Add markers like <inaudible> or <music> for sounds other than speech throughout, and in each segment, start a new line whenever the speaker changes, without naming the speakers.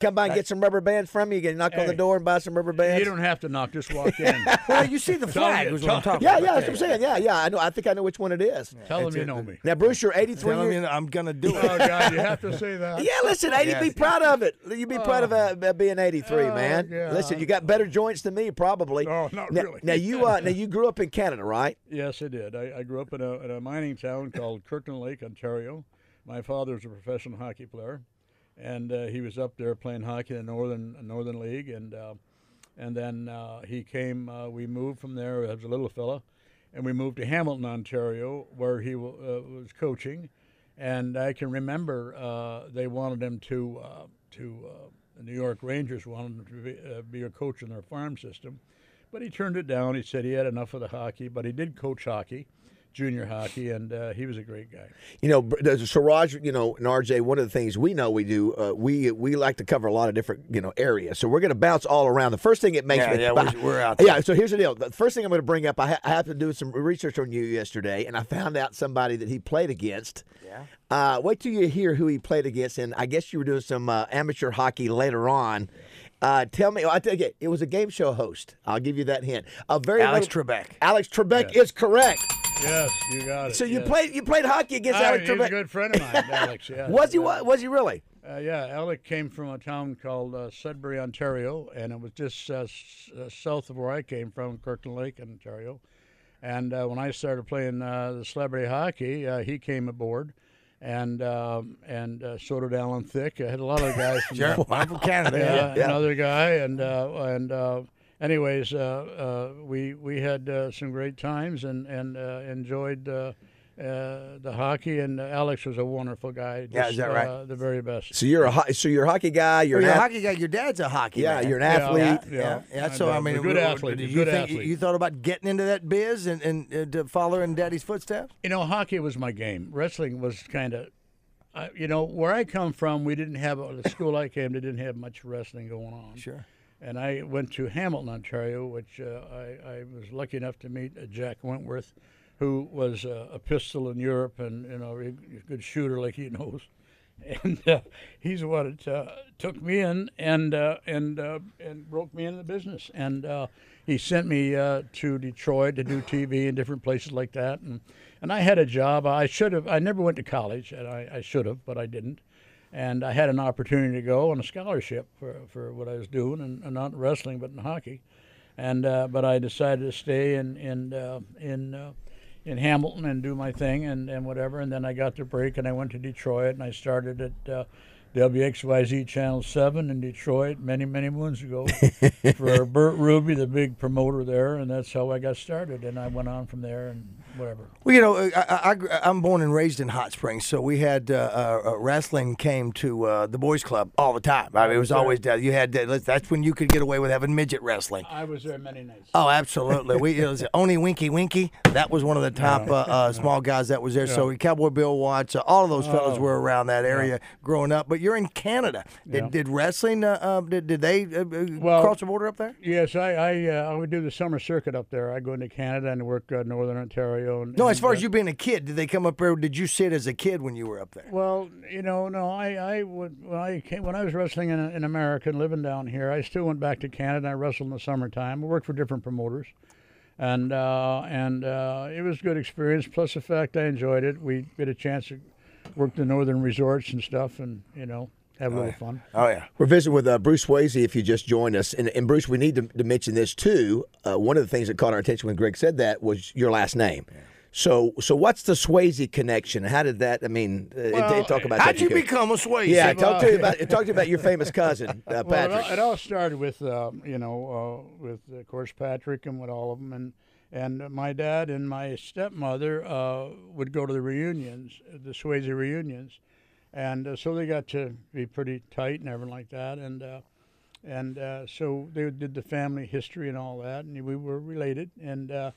Come by and get some rubber bands from you. You can knock on the door and buy some rubber bands.
You don't have to knock, just walk in. <laughs>
Well, you see the flag.
you,
was what I'm talking
yeah,
about.
yeah, that's what I'm saying. Yeah, yeah. I know. I think I know which one it is.
Tell them you know me.
Now, Bruce, you're 83
Tell
years.
me I'm gonna do
Oh,
it.
God, you have to say that. <laughs>
Yeah, listen, 80, be proud of it. You be proud of uh, uh, being 83,
Oh,
man.
yeah.
Listen, you got better joints than me, probably.
Oh, not
now,
really.
Now you, uh, now you grew up in Canada, right?
Yes, I did. I, I grew up in a, in a mining town called Kirkland Lake, Ontario. My father was a professional hockey player, and uh, he was up there playing hockey in the Northern Northern League, and uh, and then uh, he came. Uh, we moved from there as a little fella, and we moved to Hamilton, Ontario, where he uh, was coaching. And I can remember uh, they wanted him to to the New York Rangers wanted him to be, be a coach in their farm system, but he turned it down. He said he had enough of the hockey, but he did coach hockey, junior hockey, and uh, he was a great guy.
You know, Br- Siraj, you know, and RJ, one of the things we know we do, uh, we we like to cover a lot of different, you know, areas. So we're going to bounce all around. The first thing it makes
Yeah,
me,
yeah,
but-
we're- we're out there.
Yeah. So here's the deal. The first thing I'm going to bring up, I, ha- I have to do some research on you yesterday, and I found out somebody that he played against.
Yeah.
Uh, wait till you hear who he played against, and I guess you were doing some uh, amateur hockey later on. Uh, tell me, I tell you, it was a game show host. I'll give you that hint. A very
Alex
little-
Trebek.
Alex Trebek is correct.
Yes, you got it.
So you
yes.
played you played hockey against
Ah,
Alex
he was a good friend of mine, <laughs> Alex. Yeah.
Was he?
Yeah.
Was he really?
Uh, yeah, Alec came from a town called uh, Sudbury, Ontario, and it was just uh, s- uh, south of where I came from, Kirkland Lake, Ontario. And uh, when I started playing uh, the celebrity hockey, uh, he came aboard, and um, and uh, so did Alan Thicke. I had a lot of guys from <laughs>
Sure. I'm from Canada.
yeah,
yeah.
another guy, and uh, and uh, anyways, uh, uh, we we had uh, some great times and and uh, enjoyed uh, uh, the hockey. And Alex was a wonderful guy.
Yeah, is that right?
Uh, the very best.
So you're a ho- so you're a hockey guy. You're,
You're,
an
a hockey guy. Your dad's a hockey.
Yeah,
man.
you're an athlete.
Yeah,
Yeah,
yeah.
yeah.
And,
So I mean,
a good
w-
athlete,
Did
a
you
good
think
athlete.
you thought about getting into that biz and and uh, to follow in Daddy's footsteps?
You know, hockey was my game. Wrestling was kind of, uh, you know, where I come from, we didn't have the school I came to didn't have much wrestling going on.
Sure.
And I went to Hamilton, Ontario, which uh, I, I was lucky enough to meet uh, Jack Wentworth, who was uh, a pistol in Europe and you know a good shooter like he <laughs> knows. And uh, he's what it uh, took me in and uh, and and broke me into the business. And he sent me to Detroit to do TV and different places like that. And and I had a job. I should have. I never went to college, and I, I should have, but I didn't and I had an opportunity to go on a scholarship for, for what I was doing, and, and not wrestling, but in hockey. And uh, but I decided to stay in in uh, in uh, in Hamilton and do my thing and, and whatever. And then I got the break, and I went to Detroit, and I started at uh, WXYZ Channel Seven in Detroit many many moons ago <laughs> for Bert Ruby, the big promoter there, and that's how I got started. And I went on from there and whatever.
Well, you know, I, I, I'm born and raised in Hot Springs, so we had uh, uh, wrestling came to uh, the boys' club all the time. I mean, it was always uh, you had uh, that's when you could get away with having midget wrestling.
I was there many nights.
Oh, absolutely. We it was only Winky Winky. That was one of the top uh, uh, small guys that was there. So Cowboy Bill Watts, uh, all of those fellas
Oh.
were around that area growing up. But you're in Canada. Did,
Yeah.
did wrestling? Uh, uh, did, did they uh, uh,
Well-
cross the border up there?
Yes, I I, uh, I would do the summer circuit up there. I go into Canada and work uh, Northern Ontario. And,
No, as far
uh,
as you being a kid, did they come up there? Did you sit as a kid when you were up there?
Well, you know, no, I, I would when I came when I was wrestling in, in America and living down here. I still went back to Canada. I wrestled in the summertime. I worked for different promoters, and uh, and uh, it was a good experience. Plus the fact I enjoyed it. We get a chance to work the northern resorts and stuff, and you know, have a little fun.
Oh yeah.
We're visiting with uh, Bruce Swayze. If you just joined us, and, and Bruce, we need to, to mention this too. Uh, one of the things that caught our attention when Greg said that was your last name. So, so what's the Swayze connection? How did that? I mean, uh,
Well,
talk about
How'd you
could-
become a Swayze?
Yeah, talk to you about talk to you about your famous cousin, <laughs> uh,
Well, it
Patrick.
all, it all started with um, you know uh, with of course Patrick and with all of them and and my dad and my stepmother uh, would go to the reunions, the Swayze reunions, and uh, so they got to be pretty tight and everything like that and. Uh, and uh, so they did the family history and all that, and we were related. And uh,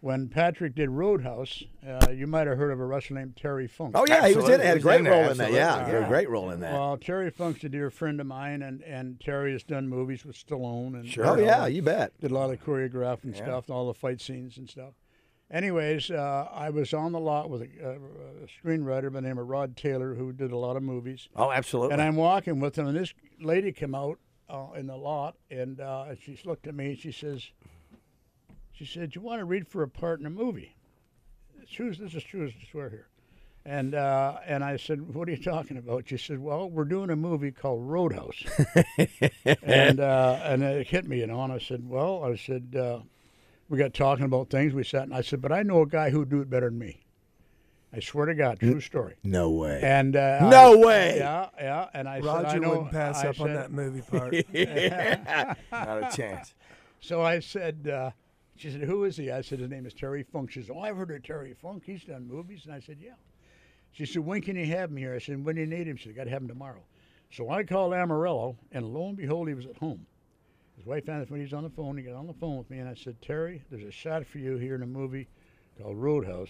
when Patrick did Roadhouse, uh, you might have heard of a wrestler named Terry Funk.
oh yeah, he was in it. Had a
Absolutely. He was
great role in that. Yeah,
absolutely.
he had a great role in that.
Well, Terry Funk's a dear friend of mine, and, and Terry has done movies with Stallone and
oh
you know,
yeah, you bet.
did a lot of choreographing stuff, all the fight scenes and stuff. Anyways, uh, I was on the lot with a, a, a screenwriter by the name of Rod Taylor, who did a lot of movies.
Oh, absolutely.
And I'm walking with him, and this lady came out uh, in the lot, and uh, she looked at me and she says, "She said, you want to read for a part in a movie?" True, this is true as I swear here. And uh, and I said, "What are you talking about?" She said, "Well, we're doing a movie called Roadhouse," <laughs> and uh, and it hit me, you know. And I said, "Well," I said, uh, "We got talking about things." We sat, and I said, "But I know a guy who'd do it better than me." I swear to God, true story.
No way.
And uh,
No
I-
way!
Yeah, yeah. And I said, I
Roger
know,
wouldn't pass
I
up on that movie part. <laughs>
Not a chance. <laughs>
So I said, uh, she said, who is he? I said, his name is Terry Funk. She said, oh, I've heard of Terry Funk. He's done movies. And I said, yeah. She said, when can you have him here? I said, when do you need him? She said, got to have him tomorrow. So I called Amarillo, and lo and behold, he was at home. His wife asked when he's on the phone. He got on the phone with me, and I said, Terry, there's a shot for you here in a movie called Roadhouse.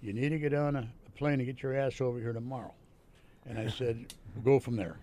You need to get on a, a plane and get your ass over here tomorrow. And I said, we'll go from there.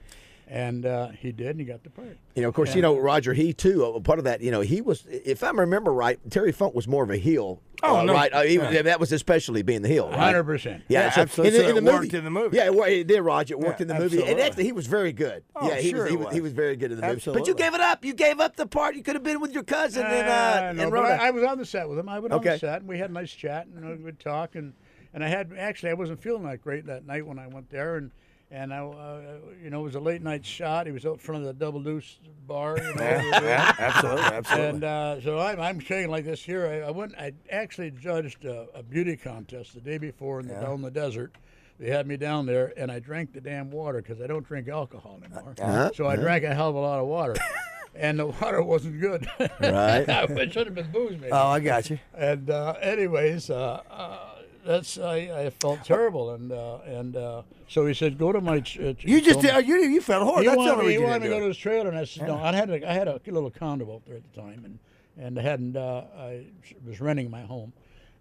And uh, he did, and he got the part.
You know, of course, you know Roger. He too, a part of that. You know, he was, if I remember right, Terry Funk was more of a heel.
Oh,
uh,
no.
right. Uh, he, That was especially being the heel. Right?
100%.
Yeah,
Yeah,
so
absolutely.
In the,
So
in
it
the
worked in the movie.
Yeah, well, it did, Roger. It worked
Yeah,
in the movie, and actually, he was very good.
Oh,
yeah, he
sure
was. He
it
was, he
was.
was very good in the movie. But you gave it up. You gave up the part. You could have been with your cousin and uh,
Uh, no,
and
but I, I was on the set with him. I went on
Okay.
the set, and we had a nice chat, and uh, we'd talk, and and I had actually I wasn't feeling that great that night when I went there, and and I, uh, you know, it was a late night shot. He was out front of the Double Deuce bar, you know,
yeah, absolutely, absolutely.
and uh, so I'm, I'm saying like this here. I, I went. I actually judged a, a beauty contest the day before in the, down in the desert. They had me down there, and I drank the damn water because I don't drink alcohol anymore.
Uh-huh,
So I drank a hell of a lot of water, <laughs> and the water wasn't good.
Right. <laughs>
it should have been booze, maybe.
oh, I got you.
And uh, anyways, uh, uh, that's I, I felt terrible, and uh, and uh, so he said, "Go to my." Ch- uh,
You just did, you you felt horrible.
he
That's
wanted, he wanted me to go to his trailer, and I said, "No." I had a, I had a little condo out there at the time, and and I hadn't uh, I was renting my home,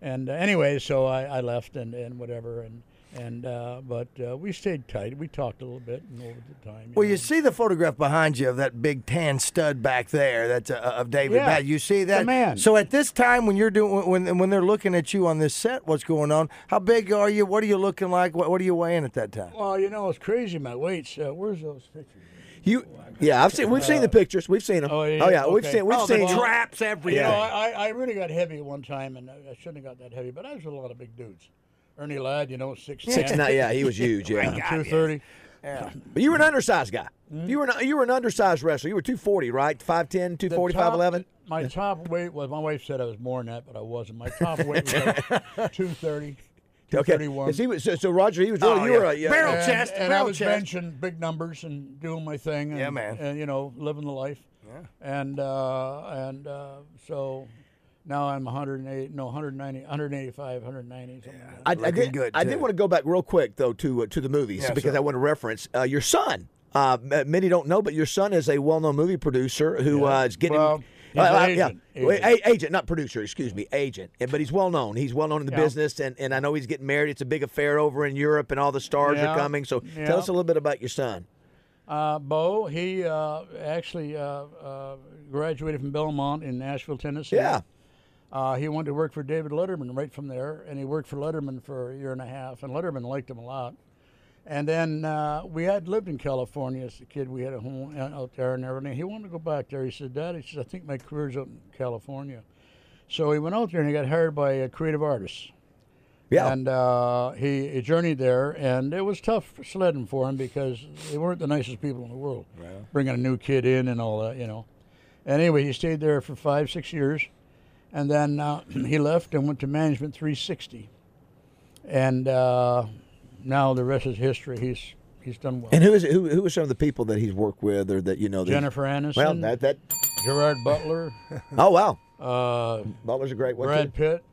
and uh, anyway, so I, I left and, and whatever, and and uh, but uh, we stayed tight. We talked a little bit and over the time.
Well,
know.
you see the photograph behind you of that big tan stud back there. That's uh, of David.
Yeah,
Batt. You see that?
the man.
So at this time, when you're doing when when they're looking at you on this set, what's going on? How big are you? What are you looking like? What, what are you weighing at that time?
Well, you know, it's crazy. My weights. Uh, where's those pictures?
You, yeah, I've seen. We've seen the pictures. We've seen them.
oh, yeah, Oh yeah.
we've
okay.
seen. We've
Oh,
seen.
the
traps
You
everything.
know, I, I really got heavy at one time, and I shouldn't have got that heavy, but I was with a lot of big dudes. Ernie Ladd, you know, six
Six nine. Yeah, he was <laughs> huge. Yeah,
two thirty.
but you were an undersized guy. You were an, you were an undersized wrestler. You were two forty, right? 5'10", 240, 5'11"?
My top weight was my wife said I was more than that, but I wasn't. My top weight was like <laughs> two thirty.
Okay. He was, so, so Roger, he was really.
Oh,
you
yeah.
were a yeah,
Barrel
and,
chest,
and I was
chest.
benching big numbers and doing my thing. And,
Yeah, man.
And you know, living the life. Yeah. And uh, and uh, so now I'm 108, no 190, 185, 190. Something like that.
I, I did.
good,
I did want to go back real quick though to uh, to the movies
Yeah,
because
sure.
I want to reference uh, your son. Uh, many don't know, but your son is a well-known movie producer who uh, is getting.
Well, he's
Uh, uh,
agent.
Yeah,
Agent.
A- agent, not producer. Excuse me, agent. And- But he's well known. He's well known in the
Yeah.
business, and, and I know he's getting married. It's a big affair over in Europe, and all the stars
Yeah.
are coming. So
Yeah.
tell us a little bit about your son.
Uh, Bo, he uh, actually uh, uh, graduated from Belmont in Nashville, Tennessee.
Yeah.
Uh, he went to work for David Letterman right from there, and he worked for Letterman for a year and a half, and Letterman liked him a lot. And then uh, we had lived in California as a kid. We had a home uh, out there and everything. He wanted to go back there. He said, Dad, he says, I think my career's out in California. So he went out there and he got hired by a creative artist.
Yeah.
And uh, he, he journeyed there, and it was tough sledding for him because they weren't the nicest people in the world. Yeah. Bringing a new kid in and all that, you know. Anyway, he stayed there for five, six years, and then uh, <clears throat> he left and went to Management 360. And uh, now the rest is history. He's he's done well.
And who is who who are some of the people that he's worked with or that you know? That
Jennifer Aniston,
Well, that that.
Gerard Butler, <laughs>
Oh wow,
uh,
Butler's a great one.
Brad
too.
Pitt.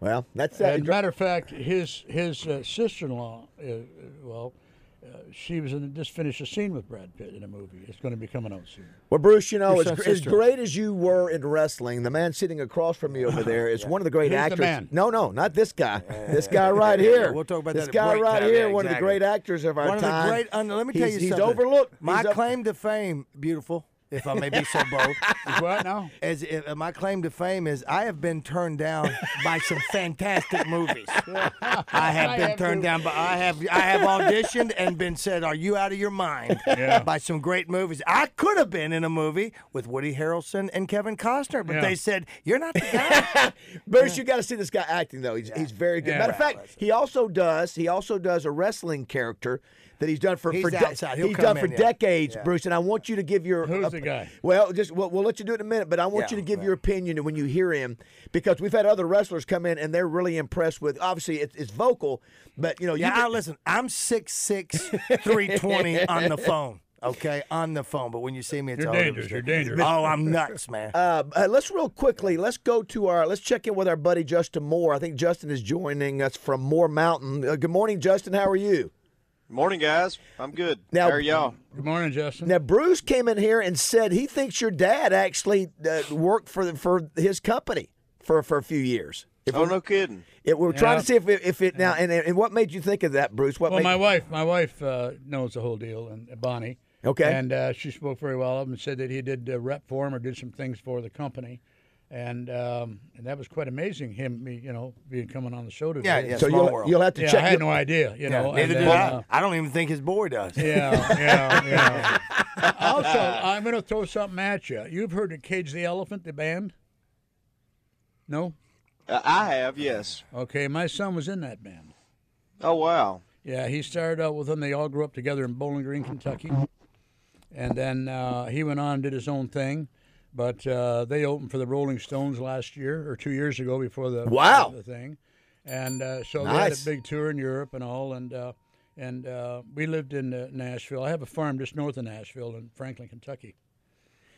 Well, that's that.
And matter of fact, his his uh, sister-in-law, uh, uh, well, uh, she was in just finished a scene with Brad Pitt in a movie. It's going to be coming out soon.
Well, Bruce, you know, as, as great as you were in wrestling, the man sitting across from me over <laughs> there is one of the great
He's the
actors.
man.
No, no, not this guy. this guy right here.
We'll talk about
this
that at
guy right
time.
here,
Yeah,
one of the great actors of our
One of
time.
the great. Uh, let me tell
He's-
you
he's
something.
overlooked.
My
He's up-
claim to fame, beautiful, if I may be so bold. <laughs>
what now?
As if, uh, my claim to fame is, I have been turned down by some fantastic movies. I have been
have
turned
too.
down, but I have I have auditioned and been said, "Are you out of your mind?"
Yeah.
By some great movies. I could have been in a movie with Woody Harrelson and Kevin Costner, but
Yeah.
they said, "You're not the <laughs> guy."
Bruce, you got to see this guy acting though. He's, he's very good. Matter of fact, he also does he also does a wrestling character that he's done for
He's
for de- he's done
in,
for
yeah.
decades,
Yeah.
Bruce. And I want you to give your
Who's
uh,
the guy?
Well, just we'll, we'll let you do it in a minute, but I want
Yeah,
you to give
right.
your opinion when you hear him because we've had other wrestlers come in and they're really impressed with. Obviously, it's, it's vocal, but you know, you
Yeah,
can-
I, listen, I'm six six three twenty on the phone. Okay, on the phone. But when you see me, it's
You're
all
dangerous. You're dangerous.
Oh, I'm nuts, man.
Uh, uh, let's real quickly. Let's go to our. Let's check in with our buddy Justin Moore. I think Justin is joining us from Moore Mountain. Uh, good morning, Justin. How are you?
Morning, guys. I'm good.
Now-
How are y'all?
Good morning, Justin.
Now, Bruce came in here and said he thinks your dad actually uh, worked for the, for his company for for a few years. If
Oh,
we're,
no kidding.
if we're trying to see if it, if it now and and what made you think of that, Bruce? What
well,
made,
my wife, my wife uh, knows the whole deal, and uh, Bonnie.
Okay.
And uh, she spoke very well of him and said that he did uh, rep for him or did some things for the company, and um, and that was quite amazing. Him, me, you know, being coming on the show today.
Yeah, yeah.
so
small
you'll
world.
you'll have to
Yeah,
check.
I had no idea. You
Yeah,
know,
neither
and
did
then,
I.
uh,
I don't even think his boy does.
Yeah, yeah, <laughs> yeah. also, <laughs> I'm going to throw something at you. You've heard of Cage the Elephant, the band? No?
Uh, I have, yes.
Okay, my son was in that band.
Oh, wow.
Yeah, he started out with them. They all grew up together in Bowling Green, Kentucky. And then uh, he went on and did his own thing. But uh, they opened for the Rolling Stones last year or two years ago before the
Wow.
the thing. And uh, so they had a big tour in Europe and all. And uh, and uh, we lived in uh, Nashville. I have a farm just north of Nashville in Franklin, Kentucky.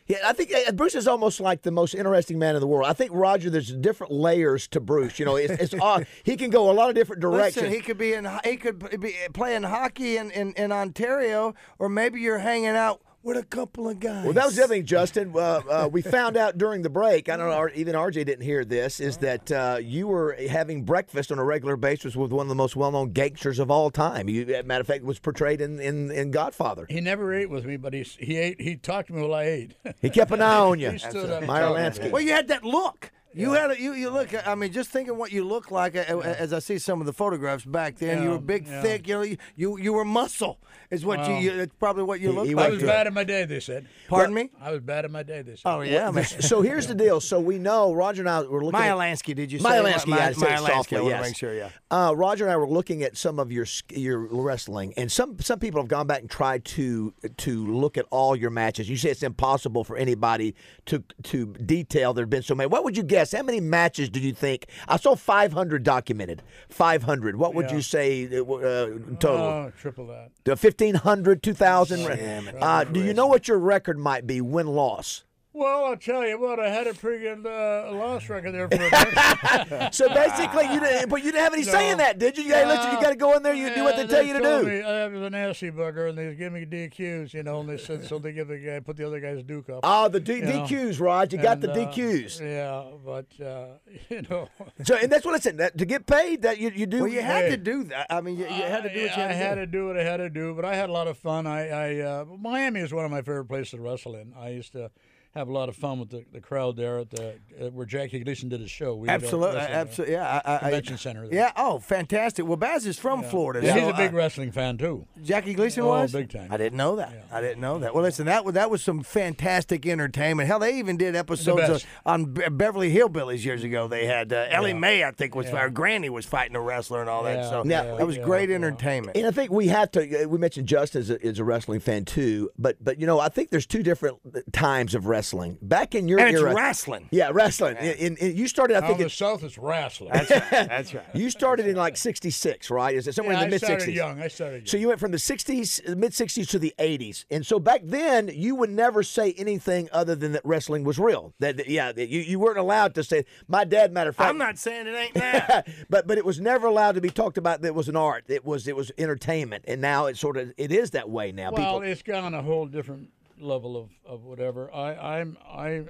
Yeah, I think uh, Bruce is almost like the most interesting man in the world. I think Roger, there's different layers to Bruce. You know, it's, it's odd. <laughs> He can go a lot of different directions.
Listen, he could be in he could be playing hockey in, in, in Ontario, or maybe you're hanging out with a couple of guys.
Well, that was the other thing, Justin. Uh, uh, we found out during the break. I don't know. Even RJ didn't hear this. Is that uh, you were having breakfast on a regular basis with one of the most well-known gangsters of all time? You, as a matter of fact, was portrayed in, in, in Godfather.
He never ate with me, but he he ate. He talked to me while I ate.
He kept an eye on you, <laughs>
He stood up
Meyer
talked to me.
Lansky.
Well, you had that look. You had a, you you look. I mean, just thinking what you look like uh, as I see some of the photographs back then. you
Yeah,
were big,
yeah.
thick. You know, you you, you were muscle. Is what you, you. It's probably what you
He-
look
he
I
like.
was bad in my day. They said.
Pardon me.
I was bad in my day. They said.
Oh yeah, man. <laughs>
so here's the deal. So we know Roger and I were looking.
Meyer
at,
Lansky, did you say? Meyer
Lansky,
Ma-
yeah, I said it
Meyer Lansky,
softly,
I wanna
yes.
make sure, yeah.
Uh, Roger and I were looking at some of your sk- your wrestling, and some some people have gone back and tried to to look at all your matches. You say it's impossible for anybody to to detail. There've been so many. What would you guess? How many matches do you think? I saw 500 documented. 500. What would
Yeah.
you say uh, uh, total?
Oh, triple that.
The 1500, 2000. Uh, do you know what your record might be? Win loss.
Well, I'll tell you what. I had a pretty good uh, loss record there for a bit. <laughs>
So basically, you didn't, but you didn't have any say in that, did you? Hey, listen, you got to go in there. You do what they
Yeah,
tell you to do.
Me, I was a nasty bugger, and they give me DQs, you know, and they said so they give the guy put the other guy's Duke up.
Oh, the D-
You know,
DQs, Rod. You got
And,
the
uh,
DQs.
Yeah, but uh, <laughs> you know,
So, and that's what I said. That, to get paid, that you, you do.
Well, you had
Hey.
to do that. I mean, you, you had to do what you
I,
had to
I had
do.
to do what I had to do, but I had a lot of fun. I, I uh, Miami is one of my favorite places to wrestle in. I used to have a lot of fun with the, the crowd there at the uh, where Jackie Gleason did his show. We
Absolutely,
wrestling, uh,
absolutely. Yeah, I, I,
Convention center there.
Yeah. Oh, fantastic. Well, Baz is from Florida.
Yeah,
so,
he's a big
uh,
wrestling fan too.
Jackie Gleason
Oh,
was
big time.
I didn't know that. I didn't know that. Well, listen, that was that was some fantastic entertainment. Hell, they even did episodes of, on Beverly Hillbillies years ago. They had uh, Elly May, I think, was or Granny was fighting a wrestler and all that.
Yeah,
So
Now-
that was
yeah,
great
yeah.
entertainment.
And I think we have to. uh, We mentioned Justin is a, is a wrestling fan too, but but you know I think there's two different times of wrestling. Back in your
And it's
era,
wrestling.
Yeah, wrestling. In, in, you started. I
Out
think
in the South, it's wrestling.
That's right. That's right. <laughs>
you started in like '66, right? Is it somewhere
yeah,
in the
I
mid
started
'60s?
young. I started young.
So you went from the 60s, mid 60s to the 80s. And so back then, you would never say anything other than that wrestling was real. That, that- yeah, that you, you weren't allowed to say, my dad, matter of fact.
I'm not saying it ain't <laughs> now.
but but it was never allowed to be talked about that it was an art. It was it was entertainment. And now it's sort of it is that way now.
Well,
People
it's gone a whole different level of, of whatever. I I'm I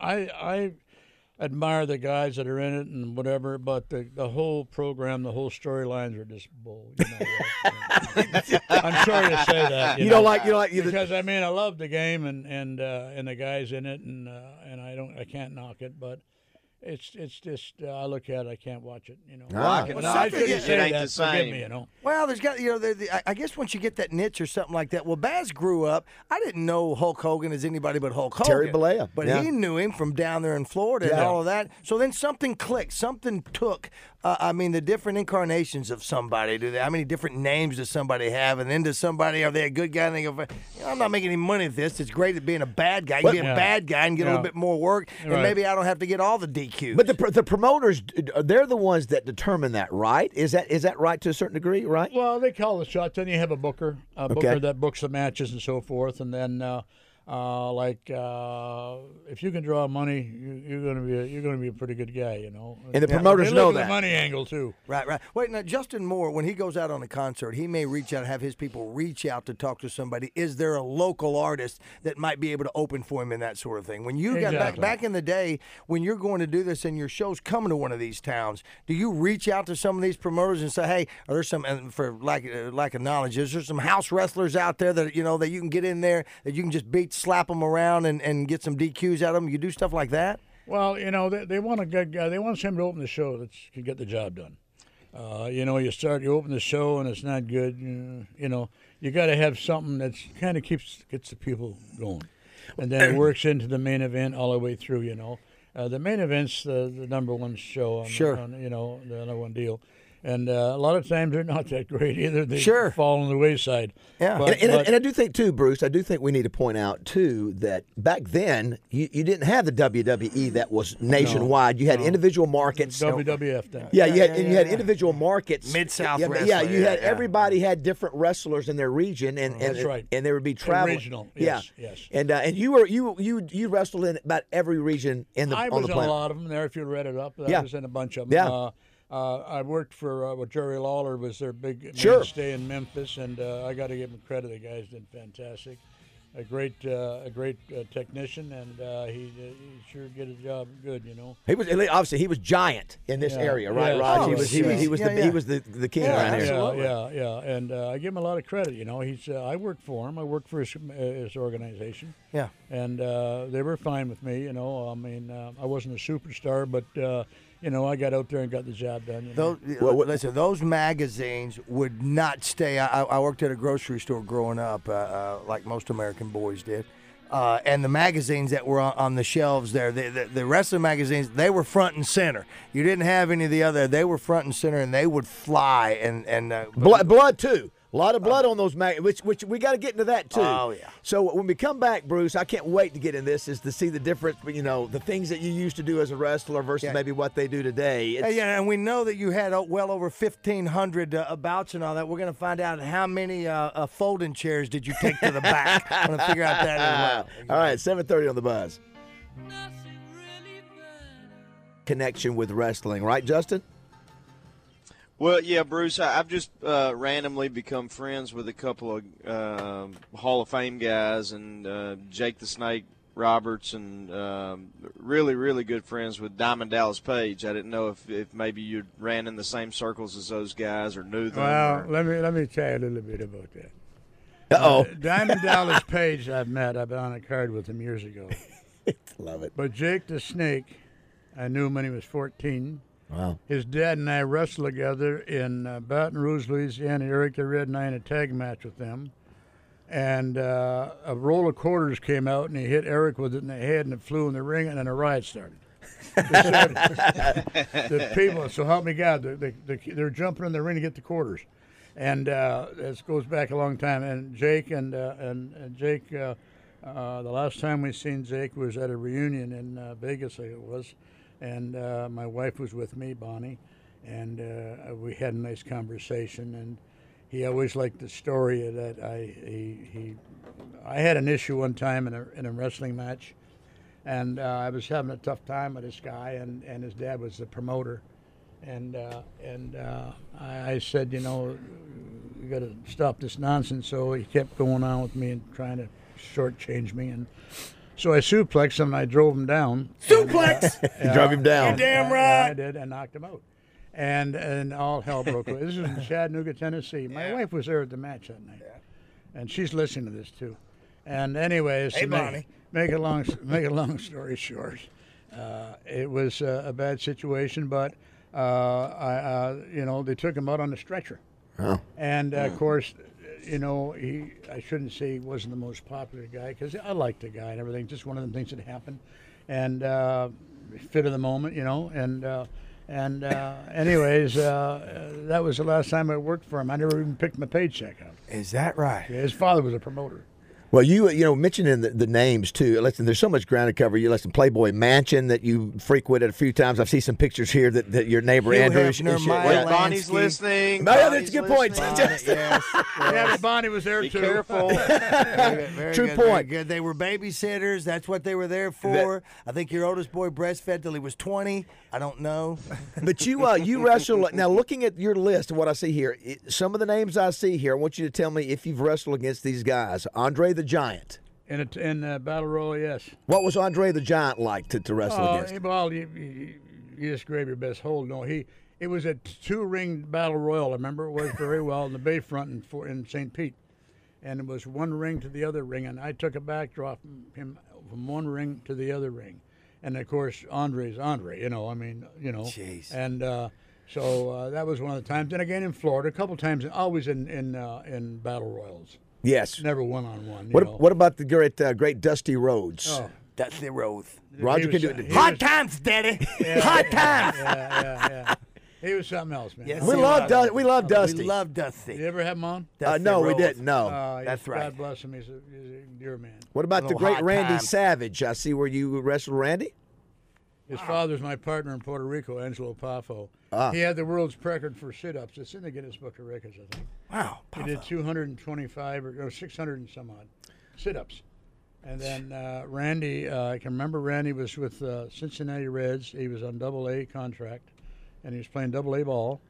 I I admire the guys that are in it and whatever, but the, the whole program, the whole storylines are just bull. You know. <laughs> I'm sorry to say that.
You
know,
don't like you don't like you.
because I mean I love the game and and uh, and the guys in it and uh, and I don't I can't knock it, but it's it's just uh, I look at it I can't watch it. You know,
Ah.
I can
No, I shouldn't
It
say
ain't
that.
the
Forgive me, you know.
Well, there's got you know. The, the, I- I guess once you get that niche or something like that. Well, Baz grew up. I didn't know Hulk Hogan as anybody but Hulk Hogan.
Terry Bollea,
but
yeah.
he knew him from down there in Florida and all of that. So then something clicked. Something took. Uh, I mean, the different incarnations of somebody. Do they? How many different names does somebody have? And then does somebody? Are they a good guy? And they go, you know, I'm not making any money at this. It's great at being a bad guy. You
But-
be a bad guy and get a little bit more work, and
Right.
maybe I don't have to get all the DQs.
But the the promoters, they're the ones that determine that, right? Is that is that right to a certain degree, right?
Well, they call the shots. Then you have a booker, a
Okay.
booker that books the matches and so forth. And then, uh, uh, like, uh, if you can draw money, you, you're going to be a, you're going to be a pretty good guy, you know.
And the
Yeah.
promoters know that.
the money angle too.
Right, right. Wait, now Justin Moore, when he goes out on a concert, he may reach out, have his people reach out to talk to somebody. Is there a local artist that might be able to open for him and that sort of thing? When you got back back in the day, when you're going to do this and your show's coming to one of these towns, do you reach out to some of these promoters and say, "Hey, are there some?" And for lack uh, lack of knowledge, is there some house wrestlers out there that you know that you can get in there that you can just beat, slap them around, and, and get some DQs out of them? You do stuff like that.
Well, you know, they, they want a good guy. They want somebody to open the show that can get the job done. Uh, you know, you start, you open the show and it's not good. You, you know, you got to have something that kind of keeps gets the people going, and then it <clears throat> works into the main event all the way through. You know, uh, the main event's the, the number one show. On,
Sure.
on, you know, the number one deal. And uh, a lot of times they're not that great either. They
Sure.
fall on the wayside.
Yeah.
But,
and, and, I, and I do think too, Bruce. I do think we need to point out too that back then you, you didn't have the WWE that was nationwide. you had individual markets.
WWF then.
Yeah, you had
yeah,
and you had individual markets.
Mid-South
yeah,
wrestling,
Yeah, you had
yeah.
everybody had different wrestlers in their region, and, and
That's right.
And there would be travel.
regional,
Yeah,
yes, yes.
And uh, and you were you you you wrestled in about every region in the
I
on
was in a lot of them there. If you read it up, I
Yeah.
was in a bunch of them.
Yeah.
Uh, uh, I worked for uh, with Jerry Lawler was their big
Sure.
mainstay in Memphis, and uh, I got to give him credit. The guys did fantastic. A great, uh, a great uh, technician, and uh, he, uh, he sure did a job good. You know.
He was obviously he was giant in this
Yeah.
area, right?
Yes,
Raj?
he
he
was,
was he was he was
Yeah,
the
yeah.
he was the the king
Yeah,
around here.
Yeah, yeah, yeah, and uh, I give him a lot of credit. You know, he's uh, I worked for him. I worked for his, uh, his organization.
Yeah.
and uh, they were fine with me. You know, I mean, uh, I wasn't a superstar, but uh, you know, I got out there and got the job done. You know?
Those,
Well,
listen, those magazines would not stay. I, I worked at a grocery store growing up, uh, uh, like most American boys did. Uh, and the magazines that were on, on the shelves there, the, the, the rest of the magazines, they were front and center. You didn't have any of the other. They were front and center, and they would fly. And and uh,
Blood, blood too. A lot of blood on those mag, which which we got to get into that too.
Oh, yeah.
So when we come back, Bruce, I can't wait to get in this. Is to see the difference, you know, the things that you used to do as a wrestler versus
Yeah.
maybe what they do today. It's,
yeah, and we know that you had uh, well over 1,500 uh, bouts and all that. We're going to find out how many uh, uh, folding chairs did you take to the back. I'm going to figure out that as well. <laughs>
All right, seven thirty on the buzz. Connection with wrestling, right, Justin?
Well, yeah, Bruce. I, I've just uh, randomly become friends with a couple of um Hall of Fame guys, and uh, Jake the Snake Roberts, and um, really, really good friends with Diamond Dallas Page. I didn't know if, if maybe you ran in the same circles as those guys or knew them.
Well,
or-
let me let me tell you a little bit about that.
Uh oh,
Diamond Dallas <laughs> Page, I've met. I've been on a card with him years ago. <laughs>
love it.
But Jake the Snake, I knew him when he was 14.
Wow.
His dad and I wrestled together in uh, Baton Rouge, Louisiana. Eric the Red and I in a tag match with them. And uh, a roll of quarters came out, and he hit Eric with it in the head, and it flew in the ring, and then a riot started. They started- <laughs> the people, so help me God, the, the, the, they're jumping in the ring to get the quarters. And uh, this goes back a long time. And Jake and uh, and, and Jake, uh, uh, the last time we seen Jake was at a reunion in uh, Vegas, I think it was, and uh, my wife was with me, Bonnie, and uh, we had a nice conversation. And he always liked the story that I he, he I had an issue one time in a in a wrestling match, and uh, I was having a tough time with this guy, and, and his dad was the promoter, and uh, and uh, I, I said, you know, you got to stop this nonsense. So he kept going on with me and trying to shortchange me, and So I suplexed him and I drove him down.
Suplex. <laughs>
You drove him down.
You damn
Yeah,
right.
I did, and knocked him out. And and all hell broke loose. This is in <laughs> Chattanooga, Tennessee. My wife was there at the match that night, and she's listening to this too. And anyways,
Hey,
make, make a long <laughs> make a long story short, uh, it was uh, a bad situation, but uh, I, uh, you know they took him out on the stretcher.
Oh.
And uh, of course, you know, he I shouldn't say he wasn't the most popular guy because I liked the guy and everything. Just one of the things that happened, and uh, fit of the moment, you know. And uh, and uh, <laughs> anyways, uh, that was the last time I worked for him. I never even picked my paycheck up.
Is that right?
His father was a promoter.
Well, you you know mentioning the, the names too. Listen, there's so much ground to cover. You listen, Playboy Mansion that you frequented a few times. I've seen some pictures here that, that your neighbor
Hugh
Andrew.
Hefner,
sh-
Maya
Wait,
yeah.
Bonnie's listening.
Oh, yeah, that's a good point.
listening.
Just-
yes. <laughs> <laughs>
Yeah, but Bonnie was there
Be
too.
careful. <laughs>
Very very
True
good,
point.
good. They were babysitters. That's what they were there for. I think your oldest boy breastfed till he was 20. I don't know.
But you uh, you wrestle now. Looking at your list of what I see here, it, some of the names I see here, I want you to tell me if you've wrestled against these guys. Andre the Giant.
In a, in uh, battle royal, yes.
What was Andre the Giant like to, to wrestle
Oh,
against?
well, you, you, you just grab your best hold. No, he it was a two ring battle royal. I remember it was very <laughs> well in the Bayfront in, for, in St. Pete, and it was one ring to the other ring, and I took a backdrop from him from one ring to the other ring, and of course Andre's Andre. You know, I mean, you know,
Jeez.
and. Uh, so uh, that was one of the times, and again in Florida, a couple times, always in in uh, in battle royals,
yes.
never one on one.
What what about the great uh, great Dusty Rhodes?
Oh,
That's the road.
Roger
he
can do it.
he
Hot
was-
times, Daddy. <laughs> Hot times.
Yeah, yeah, yeah. He was something else, man.
Yes,
We love
was.
Du- we love Dusty.
We love Dusty.
You ever have him on?
uh,
Dusty
no, we didn't. No.
Uh,
That's right.
God bless him. He's a, he's a dear man.
what about the great Randy
time.
Savage? I see where you wrestled Randy.
His father's my partner in Puerto Rico, Angelo Poffo.
Ah.
He had the world's record for sit-ups. It's in the Guinness Book of Records, I think.
Wow.
He did 225 or, or 600 and some odd sit-ups. And then uh, Randy, uh, I can remember Randy was with uh, Cincinnati Reds. He was on Double A contract, and he was playing Double A ball.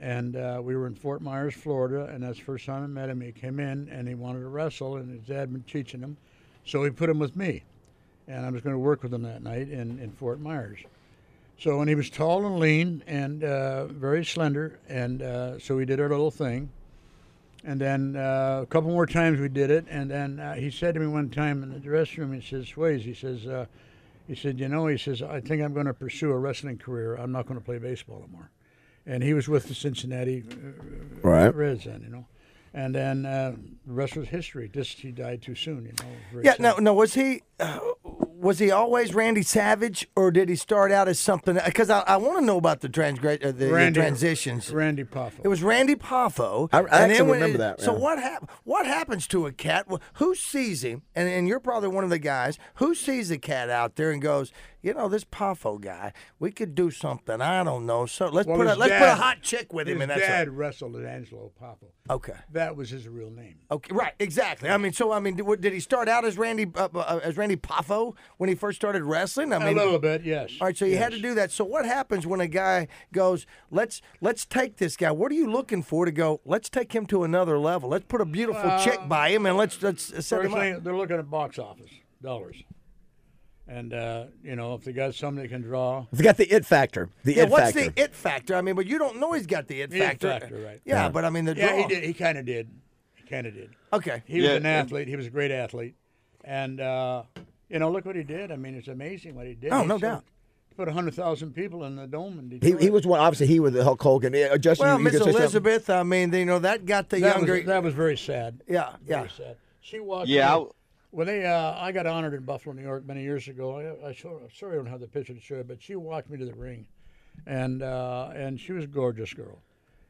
And uh, we were in Fort Myers, Florida, and that's the first time I met him. He came in and he wanted to wrestle, and his dad had been teaching him, so he put him with me, and I was going to work with him that night in, in Fort Myers. So, and he was tall and lean and uh, very slender, and uh, so we did our little thing. And then uh, a couple more times we did it, and then uh, he said to me one time in the dressing room, he says, "Swayze," he says, uh, he said, you know, he says, I think I'm going to pursue a wrestling career. I'm not going to play baseball anymore. And he was with the Cincinnati uh,
Right.
Reds then, you know. And then uh, the rest was history. Just he died too soon, you know.
Yeah,
sad.
no, no. Was he uh, was he always Randy Savage, or did he start out as something? Because I, I want to know about the transgra- uh, the, the transitions.
Randy Poffo.
It was Randy Poffo.
I- I
and
actually remember
it-
that,
So
yeah.
what hap- What happens to a cat? Who sees him? And, and you're probably one of the guys who sees the cat out there and goes, you know, this Poffo guy, we could do something. I don't know. So let's
Well,
put a let's put a hot chick with him, and that's
dad
it.
wrestled at Angelo Poffo.
okay.
That was his real name.
Okay, right, exactly. I mean, so I mean, did, did he start out as Randy uh, uh, as Randy Poffo when he first started wrestling? I
A
mean, a
little bit, yes.
All right, so you had to do that. So what happens when a guy goes, "Let's let's take this guy." What are you looking for to go? Let's take him to another level. Let's put a beautiful chick by him and let's let's set him up.
they're looking at box office dollars, and uh, you know if they got somebody that can draw,
They got the it factor. The
Yeah,
it
what's
factor.
the it factor? I mean, but you don't know he's got the it
The it
factor.
factor, right.
Yeah,
Yeah.
but I mean the draw.
yeah, he did. He kind of did. He kind of did.
Okay.
He was
Yeah,
an
and-
athlete. He was a great athlete, and uh, you know look what he did. I mean, it's amazing what he did.
Oh,
He
no
sold-
doubt.
Put hundred thousand people in the dome in
he,
Detroit.
he was one. Obviously, he was the Hulk Hogan. Yeah, Justin,
Well,
you, you
Miss
could say something?
Elizabeth, I mean, you know that got the
that
younger.
Was, that was very sad.
yeah,
Very
yeah.
sad. She walked.
Yeah,
in- When they, uh, I got honored in Buffalo, New York, many years ago. I, I show, sorry I don't have the picture to show you, but she walked me to the ring, and uh, and she was a gorgeous girl,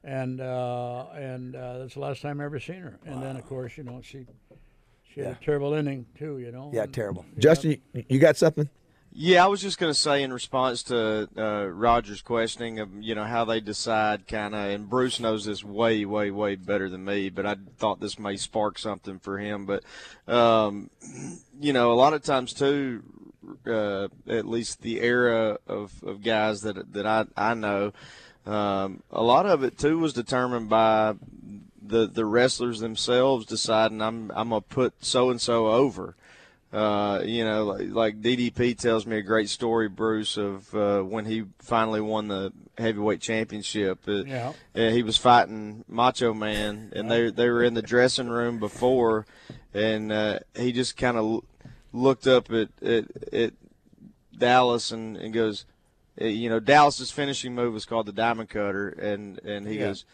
and uh, and uh, that's the last time I ever seen her. And then of course, you know, she she had a terrible ending too. You know.
Yeah,
and-
terrible.
Justin, you, you got something?
Yeah, I was just going to say in response to uh, Roger's questioning of you know how they decide kind of, and Bruce knows this way, way, way better than me, but I thought this may spark something for him. But um, you know, a lot of times too, uh, at least the era of, of guys that that I I know, um, a lot of it too was determined by the the wrestlers themselves deciding I'm I'm gonna put so and so over. Uh, you know, like, like DDP tells me a great story, Bruce, of uh, when he finally won the heavyweight championship. Uh,
Yeah.
he was fighting Macho Man, and they they were in the dressing room before, and uh, he just kind of looked up at at, at Dallas and, and goes, uh, you know, Dallas's finishing move was called the Diamond Cutter, and and he goes,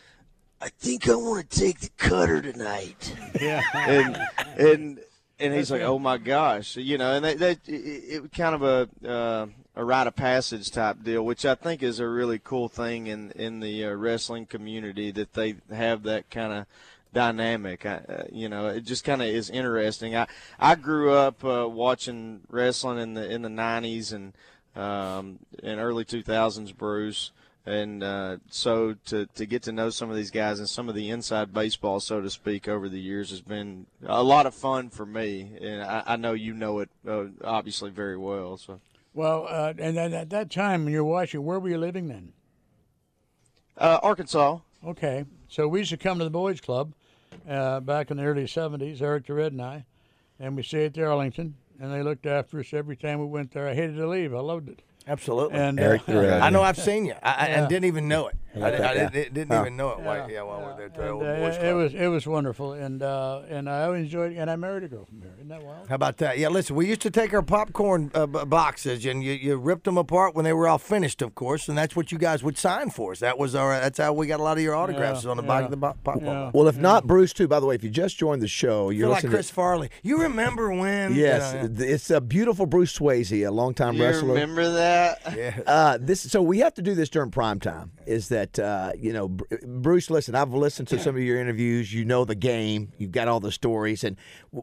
I think I want to take the cutter tonight
Yeah.
and and and he's like, "Oh my gosh," you know, and that, that it, it kind of a uh, a rite of passage type deal, which I think is a really cool thing in in the uh, wrestling community that they have that kind of dynamic. I, uh, you know, it just kind of is interesting. I I grew up uh, watching wrestling in the in the '90s and um, in early 2000s, Bruce. And uh, so to, to get to know some of these guys and some of the inside baseball, so to speak, over the years has been a lot of fun for me. And I, I know you know it uh, obviously very well. So
Well, uh, and then at that time when you're watching, where were you living then?
uh, Arkansas,
Okay, so we used to come to the boys' club uh, back in the early '70s. Eric the Red and I, and we stayed at the Arlington, and they looked after us every time we went there. I hated to leave. I loved it.
Absolutely.
And
Eric
uh,
the
I know I've seen you. I, I
Yeah.
and didn't even know it. I,
about
I
that?
didn't, didn't
Huh.
even know it. Why, yeah, while we're there at the
and,
old
uh,
boys
it was it was wonderful, and uh, and I always enjoyed. it. And I married a girl from here. Isn't that wild?
How about that? Yeah, listen, we used to take our popcorn uh, b- boxes and you, you ripped them apart when they were all finished, of course, and that's what you guys would sign for us. That was our. That's how we got a lot of your autographs
Yeah,
on the back of the bo- popcorn.
yeah.
box.
Well, if not Bruce, too. By the way, if you just joined the show, you're
like Chris
to.
Farley. You remember when? you
Yes,
know,
it's a beautiful Bruce Swayze, a longtime
you
wrestler.
remember that?
yeah.
Uh, this so we have to do this during prime time. Is that uh, you know Br- Bruce? Listen, I've listened to some of your interviews. You know the game. You've got all the stories, and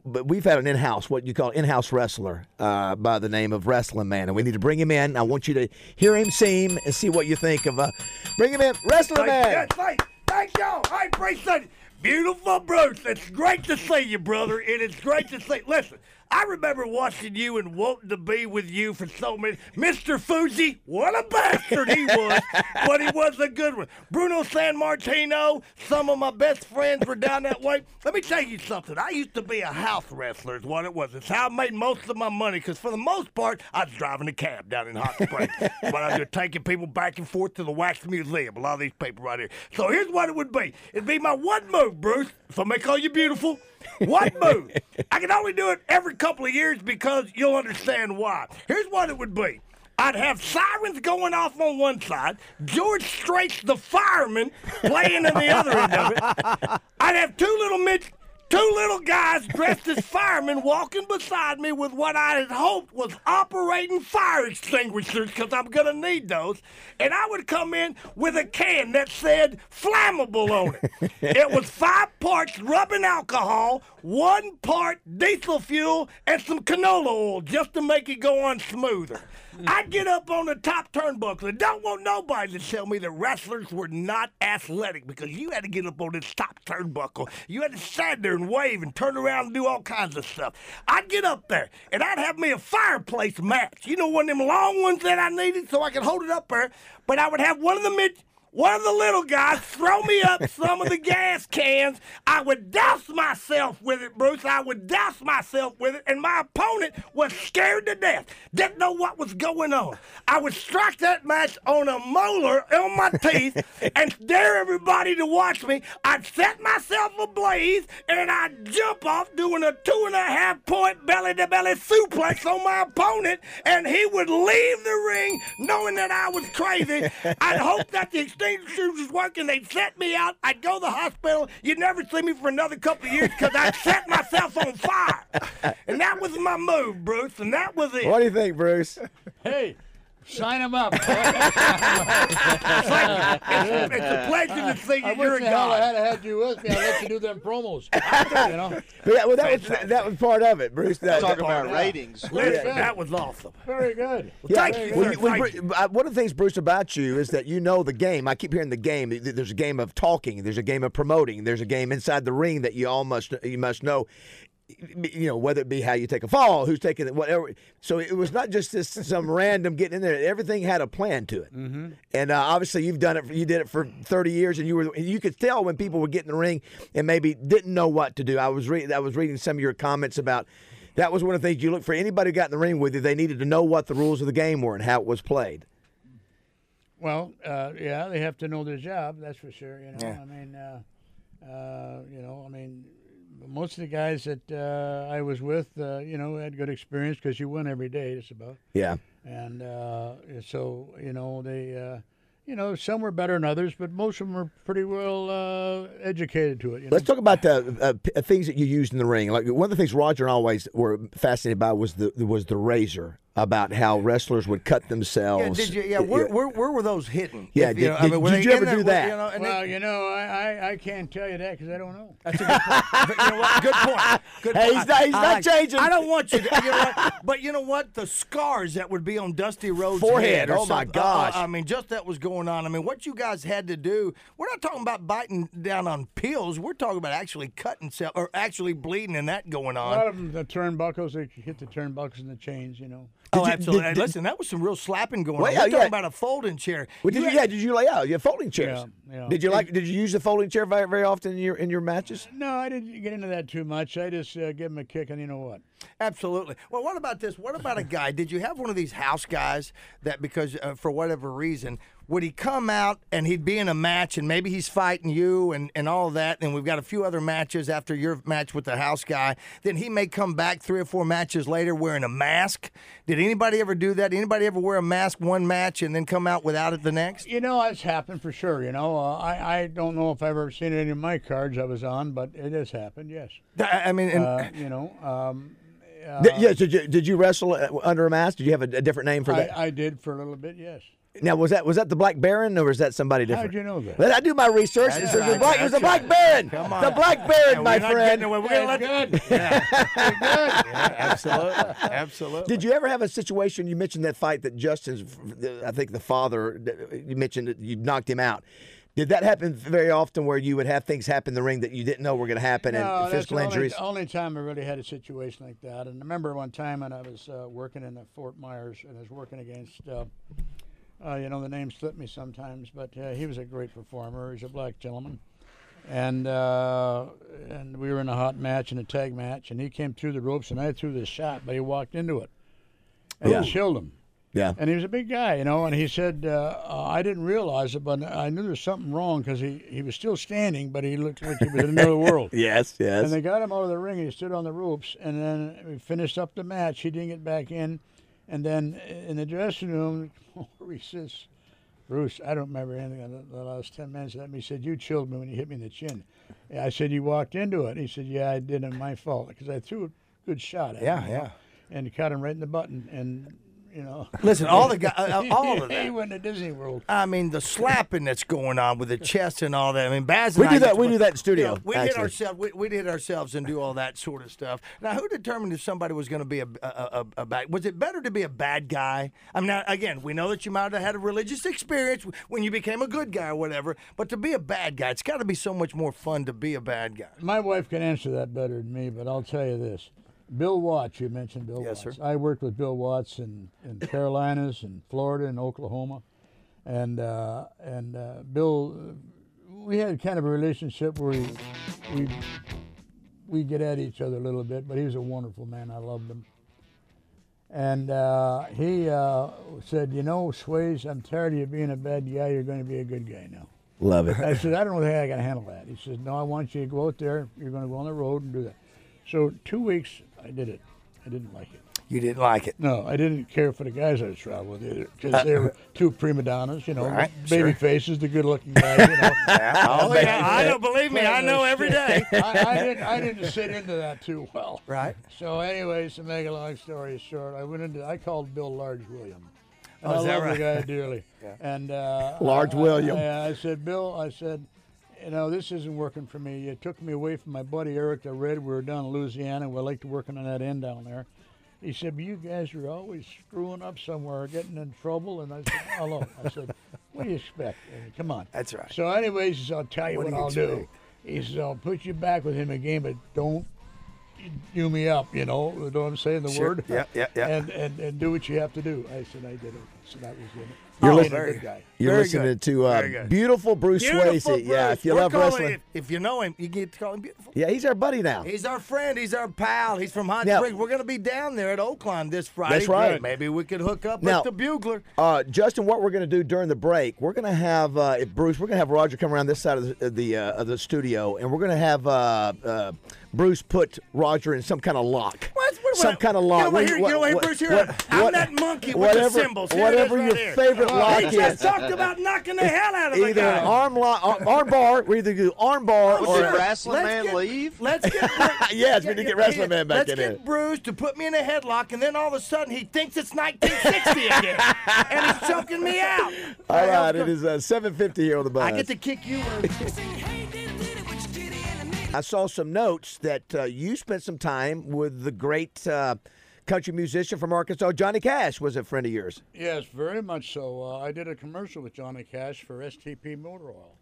but we've had an in-house, what you call in-house wrestler, uh, by the name of Wrestling Man, and we need to bring him in. I want you to hear him sing and see what you think of. Uh, bring him in, Wrestling Man.
Yes, thank, thank y'all. I appreciate it. Beautiful Bruce. It's great to see you, brother. And It is great to see. Listen, I remember watching you and wanting to be with you for so many. Mr. Fuji, what a bastard he was, but he was a good one. Bruno Sammartino, some of my best friends were down that way. Let me tell you something. I used to be a house wrestler, is what it was. It's how I made most of my money, because for the most part, I was driving a cab down in Hot Springs. <laughs> but I was taking people back and forth to the Wax Museum. A lot of these people right here. So here's what it would be. It'd be my one move, Bruce. If I may call you beautiful. One move. I can only do it every couple of years because you'll understand why. Here's what it would be. I'd have sirens going off on one side, George Strait's the fireman playing on the other end of it. I'd have two little mid, two little guys dressed as firemen walking beside me with what I had hoped was operating fire extinguishers because I'm gonna need those. And I would come in with a can that said flammable on it. <laughs> it was five parts rubbing alcohol, one part diesel fuel, and some canola oil just to make it go on smoother. I'd get up on the top turnbuckle and don't want nobody to tell me that wrestlers were not athletic because you had to get up on this top turnbuckle. You had to stand there and wave and turn around and do all kinds of stuff. I'd get up there and I'd have me a fireplace match. You know, one of them long ones that I needed so I could hold it up there. But I would have one of the mid one of the little guys throw me up some of the gas cans. I would douse myself with it, Bruce. I would douse myself with it, and my opponent was scared to death. Didn't know what was going on. I would strike that match on a molar on my teeth <laughs> and dare everybody to watch me. I'd set myself ablaze, and I'd jump off doing a two and a half point belly to belly suplex on my opponent, and he would leave the ring knowing that I was crazy. <laughs> I'd hope that the extinguishers was working. They'd set me out. I'd go to the hospital. You'd never see me for another couple of years because I'd set myself on fire. And that was my move, Bruce, and that was it.
What do you think, Bruce?
Hey, sign him up. <laughs>
It's, it's a pleasure to see you.
I
You're a
wish the hell I
god.
had had you with me. I'd let you do them promos. <laughs> you know,
But yeah, well, that was that was part of it, Bruce. That,
Talk
that-
about ratings.
Listen,
Yeah.
that was awesome.
very good.
Yeah,
Thank you,
when
sir.
when
Thank
Bru- uh, one of the things, Bruce, about you is that you know the game. I keep hearing the game. There's a game of talking. There's a game of promoting. There's a game inside the ring that you all must you must know. You know whether it be how you take a fall, who's taking it, whatever. So it was not just this some random getting in there. Everything had a plan to it. Mm-hmm. And uh, obviously, you've done it. You did it for 30 years, and you were you could tell when people would get in the ring and maybe didn't know what to do. I was reading I was reading some of your comments about That was one of the things you look for anybody who got in the ring with you. They needed to know what the rules of the game were and how it was played.
Well, uh, yeah, they have to know their job. That's for sure. You know,
Yeah.
I mean, uh, uh, you know, I mean, most of the guys that uh, I was with, uh, you know, had good experience because you win every day. Just about,
Yeah.
and uh, so you know they. Uh, you know, some were better than others, but most of them were pretty well uh, educated to it. You know?
Let's talk about the uh, things that you used in the ring. Like one of the things Roger and I always were fascinated by was the was the razor. About how wrestlers would cut
Yeah,
themselves.
did you, yeah, where, where, where were those hidden?
Yeah,
If,
did-
you know, I mean,
did
they
you ever do
there,
that?
You know,
well,
they-
you know, I, I, I can't tell you that because I don't know.
That's a good point. But you know what? Good point. Good
Hey,
point.
he's not- he's
I
not
like-
changing.
I don't want you to. You know what? But you know what? The scars that would be on Dusty Rhodes'
Forehead.
head
Oh, my
something-
gosh.
uh, I mean, just that was going on. I mean, what you guys had to do. We're not talking about biting down on pills. We're talking about actually cutting self or actually bleeding and that going on.
A lot of them, the turnbuckles, they hit the turnbuckles and the chains. You know.
Oh,
you-
absolutely.
did- did-
listen, that was some real slapping going
Well,
on.
yeah,
We're talking
yeah.
about a folding chair.
Well, did you,
had-
yeah, did you lay out? You had folding chairs.
Yeah, yeah.
Did you like? Did you use the folding chair very, very often in your in your matches?
No, I didn't get into that too much. I just uh, give them a kick, and you know what?
Absolutely. Well, what about this? What about a guy? Did you have one of these house guys that, because uh, for whatever reason, would he come out and he'd be in a match and maybe he's fighting you and, and all of that, and we've got a few other matches after your match with the house guy. Then he may come back three or four matches later wearing a mask. Did anybody ever do that? Anybody ever wear a mask one match and then come out without it the next?
You know, it's happened for sure. You know, uh, I I don't know if I've ever seen it in my cards I was on, but it has happened. Yes.
I mean, and,
Uh, you know, um,
Did- yeah. Did you, did you wrestle uh, under a mask? Did you have a, a different name for that?
I, I did for a little bit. Yes.
Now was that was that the Black Baron or was that somebody different?
How'd you know that?
I do my research.
That's
It was
right,
black- it was the Black Baron.
Come on.
The Black Baron,
Yeah,
my
we're not
friend.
away. We're gonna let
good. Yeah. good.
Yeah, absolutely, <laughs> absolutely.
Did you ever have a situation? You mentioned that fight that Justin's, I think the father, you mentioned that you knocked him out. Did that happen very often where you would have things happen in the ring that you didn't know were going to happen
No,
and
that's
physical
the only,
injuries?
only time I really had a situation like that. And I remember one time when I was uh, working in uh, Fort Myers and I was working against, uh, uh, you know, the name slipped me sometimes, but uh, he was a great performer. He's a black gentleman. And uh, and we were in a hot match, in a tag match, and he came through the ropes, and I threw this shot, but he walked into it. And
Yeah.
it chilled him.
Yeah.
And he was a big guy, you know, and he said, uh, uh, I didn't realize it, but I knew there was something wrong because he, he was still standing, but he looked like he was in another world. <laughs>
Yes, yes.
And they got him out of the ring. He stood on the ropes, and then we finished up the match. He didn't get back in, and then uh, in the dressing room, <laughs> he says, "Bruce, I don't remember anything of the, last ten minutes of that." He said, "You chilled me when you hit me in the chin." I said, "You walked into it." He said, "Yeah, I did, and my fault because I threw a good shot at
Yeah,
him." know,
yeah.
And caught him right in the button, and you know.
Listen, all the guys, uh, all of <laughs>
he
that.
went to Disney World.
I mean, the slapping that's going on with the chest and all that. I mean, Baz.
We do that- we do that in studio,
You know, we hit ourselves. We, we hit ourselves and do all that sort of stuff. Now, who determined if somebody was going to be a, a, a, a bad? Was it better to be a bad guy? I mean, now, again, we know that you might have had a religious experience when you became a good guy or whatever. But to be a bad guy, it's got to be so much more fun to be a bad guy.
My wife can answer that better than me, but I'll tell you this. Bill Watts, you mentioned Bill
Yes,
Watts.
sir.
I worked with Bill Watts in, in <coughs> Carolinas and Florida and Oklahoma. And uh, and uh, Bill, we had kind of a relationship where we, we, we get at each other a little bit, but he was a wonderful man. I loved him. And uh, he uh, said, You know, Sways, I'm tired of you being a bad guy. You're going to be a good guy now.
Love it.
I said, I don't know how I can handle that. He says, No, I want you to go out there. You're going to go on the road and do that. So two weeks, I did it. I didn't like it.
You didn't like it.
No, I didn't care for the guys I was traveling with either because they were <laughs> two prima donnas, you know,
Right,
baby
sure.
faces, the good-looking guys, you know.
Oh <laughs> yeah, I don't believe me. I know every day. <laughs>
I, I didn't. I didn't sit into that too well.
Right.
So, anyways, to make a long story short, I went into. I called Bill Large William. And
Oh,
I
that
love
right?
the guy dearly. And uh,
Large
I-
William.
I, I said, Bill, I said, you know, this isn't working for me. It took me away from my buddy Eric the Red. We were down in Louisiana. We liked working on that end down there. He said, but you guys are always screwing up somewhere, getting in trouble. And I said, <laughs> hello. I said, what do you expect? Said, Come on.
That's right.
So, anyways, he I'll tell you
What
what, I'll do. He says, I'll put you back with him again, but don't do me up, you know. You know what I'm saying? The
Sure.
word?
Yeah, yeah, yeah. <laughs>
And, and, and do what you have to do. I said, I did it. So that was it.
You're
Oh,
listening.
very
You're.
Very
listening
good.
to uh, beautiful Bruce
Beautiful
Swayze. Yeah, if you
We're
love wrestling.
If, if you know him, you get to call him beautiful.
Yeah, he's our buddy now.
He's our friend. He's our pal. He's from Hot
Now-
Springs. We're going to be down there at Oakland this Friday.
That's right.
Maybe we could hook up
Now-
with the Bugler.
Uh, Justin, what we're going to do during the break, we're going to have uh, Bruce. We're going to have Roger come around this side of the of the, uh, of the studio, and we're going to have uh, uh, Bruce put Roger in some kind of lock.
What- what-
some
what-
kind of
get
lock.
over
What-
here, get
what-
over here,
what-
Bruce, here.
what-
I'm
what-
that monkey with the
whatever,
symbols. Here
Whatever
right
your
here.
favorite
Oh,
lock
he
is.
just talked about knocking the hell out of the
Either
guy.
an arm lock, arm, arm bar. We either do arm bar
Did
or
Wrestling
Let's
Man
get-
leave?
Let's get <laughs>
Yes, we need to get Wrestling Man back
let's
in
get. Bruce to put me in a headlock, and then all of a sudden he thinks it's 1960 again, and he's choking me out. <laughs>
All right, it is uh, 7:50 here on the bus.
I get to kick you. <laughs>
I saw some notes that uh, you spent some time with the great uh, country musician from Arkansas, Johnny Cash, was a friend of yours.
Yes, very much so. Uh, I did a commercial with Johnny Cash for STP Motor Oil.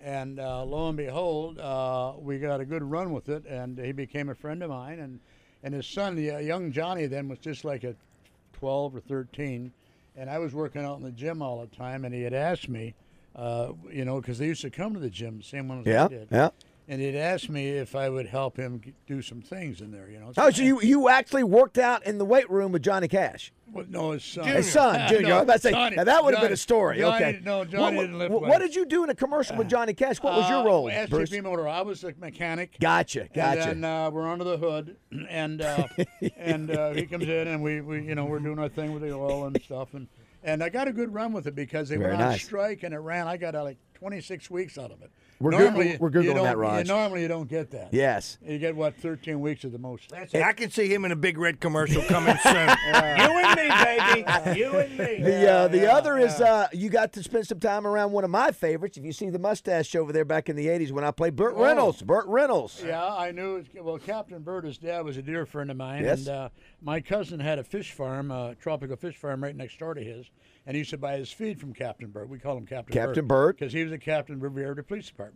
And uh, lo and behold, uh, we got a good run with it, and he became a friend of mine. And, and his son, the uh, young Johnny, then was just like a 12 or 13. And I was working out in the gym all the time, and he had asked me, uh, you know, because they used to come to the gym, same one as I
Yeah,
did.
yeah.
And he'd asked me if I would help him do some things in there, you know.
Oh, so you you actually worked out in the weight room with Johnny Cash?
Well, no, his son.
His son, <laughs> Junior. I was about to say,
Johnny-
now that would have been a story.
Johnny-
okay.
No, Johnny
what,
didn't live
what, what did you do in a commercial with Johnny Cash? What was your
Uh,
role,
STP
Bruce?
Motor. I was the mechanic.
Gotcha, gotcha.
And then uh, we're under the hood, <clears throat> and uh, <laughs> and uh, he comes in, and we, we you know we're doing our thing with the oil and stuff, and and I got a good run with it because they
Very
went on
nice.
strike and it ran. I got uh, like 26 weeks out of it.
We're good-
normally,
we're good
you
on
don't-
that,
you- normally you don't get that.
yes.
You get what 13 weeks at the most.
I can see him in a big red commercial coming soon. <laughs> You and me, baby. You and me.
The uh, the other is uh, you got to spend some time around one of my favorites. If you see the mustache over there back in the '80s when I played Burt
Oh.
Reynolds, Burt Reynolds.
Yeah, I knew. It, well, Captain Bird, his dad was a dear friend of mine,
Yes.
and uh, my cousin had a fish farm, a tropical fish farm, right next door to his, and he used to buy his feed from Captain Bird. We call him Captain
Captain Bird.
because he was a captain of Riviera Police Department.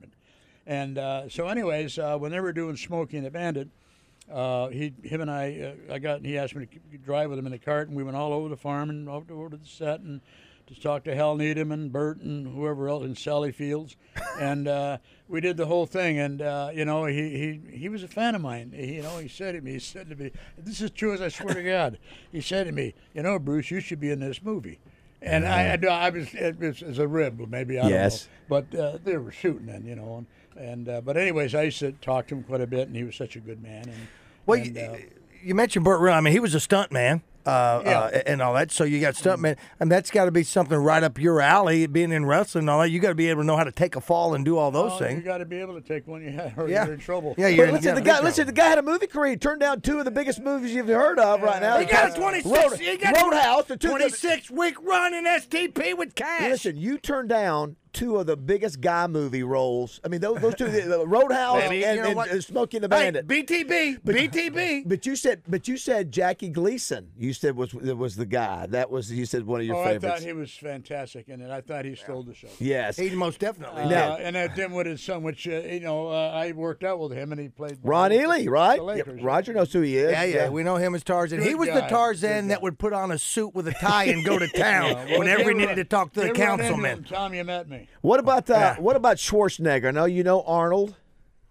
And uh, so, anyways, uh, when they were doing Smokey and the Bandit, uh, he, him and I, uh, I got, he asked me to drive with him in the cart, and we went all over the farm and over to, over to the set and to talk to Hal Needham and Burt and whoever else and Sally Fields, and uh, we did the whole thing. And uh, you know, he, he he was a fan of mine. He, you know, he said to me, he said to me, "This is true as I swear to God." He said to me, "You know, Bruce, you should be in this movie." And I, I, I was, it was as a rib, maybe I
Yes.
don't know, but uh, they were shooting then, you know. And, and uh, but anyways, I used to talk to him quite a bit, and he was such a good man. And
Well,
and,
you,
uh,
you mentioned Burt Reynolds. I mean, he was a stunt man. Uh,
Yeah.
uh, and all that. So you got stuntman, and that's got to be something right up your alley. Being in wrestling and all that, you got to be able to know how to take a fall and do all those
well, you got to be able to take one <laughs> you had, or
Yeah.
you're in trouble.
Yeah, you're
But
in-
listen,
yeah,
the guy.
trouble.
Listen, the guy had a movie career. He turned down two of the biggest movies you've heard of right now.
He got a
Uh,
26.
Road-
he got
Roadhouse. The two
26 week run in STP with cash.
Listen, you turned down two of the biggest guy movie roles. I mean, those, those two, the, the Roadhouse
Baby,
and,
you know
and, and Smokey and the
Hey,
Bandit.
BTB, BTB.
But you said, but you said Jackie Gleason. You said was was the guy. That was you said one of your
oh, I thought he was fantastic in it. I thought he stole the show.
yes.
He most definitely.
Uh,
did.
and that Dimwitted son, which uh, you know, uh, I worked out with him, and he played
Ron
the-
Ely, right?
The
Yeah, Roger knows who he is.
Yeah, yeah, we know him as Tarzan. he
Good
was the Tarzan that would put on a suit with a tie and go to <laughs> town
Yeah, well,
whenever he needed to talk to the
you run into
councilman.
him, Tom, you met me.
What about uh,
Yeah.
what about Schwarzenegger? I know you know Arnold.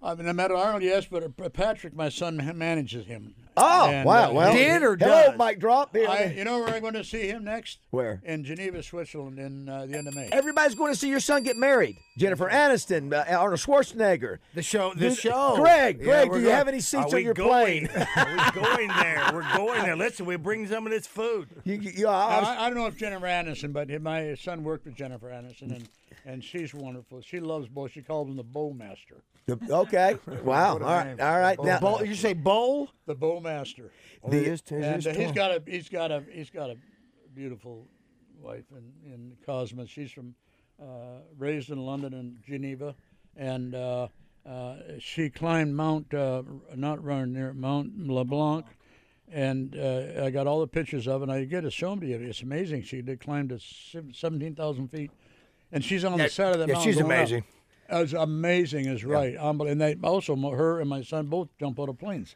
I mean, I met Arnold, yes, but Patrick, my son, manages him.
Oh,
And,
wow.
uh,
Well,
Did or
hello,
does?
Mike Drop. Here.
I, you know where I'm going to see him next?
Where?
In Geneva, Switzerland, in uh, the end of May.
Everybody's going to see your son get married. Jennifer Aniston, uh, Arnold Schwarzenegger.
The show, the
Dude,
show.
Greg,
Yeah,
Greg,
we're
do you
going-
have any seats on your
going?
plane? <laughs>
Are going there? We're <laughs> going there. Listen, we bring some of this food.
You, you, you- I
Now,
was-
I, I don't know if Jennifer Aniston, but my son worked with Jennifer Aniston, and, and she's wonderful. She loves Bo. She calls him the Bowmaster.
okay. <laughs> Wow. All right. All right. Now,
Bowl, you say bowl?
The Bowmaster.
The, it is, it
and
is
he's
tall.
got a he's got a he's got a beautiful wife in in Cosmos. She's from uh, raised in London and Geneva, and uh, uh, she climbed Mount uh, not run near Mount LeBlanc. And uh, I got all the pictures of it. and I get to show them to you. It's amazing. She did climb to seventeen thousand feet, and she's on
Yeah,
the side of the
yeah,
mountain.
she's
going up. It's amazing, is right. Um, and they also, her and my son both jump out of planes.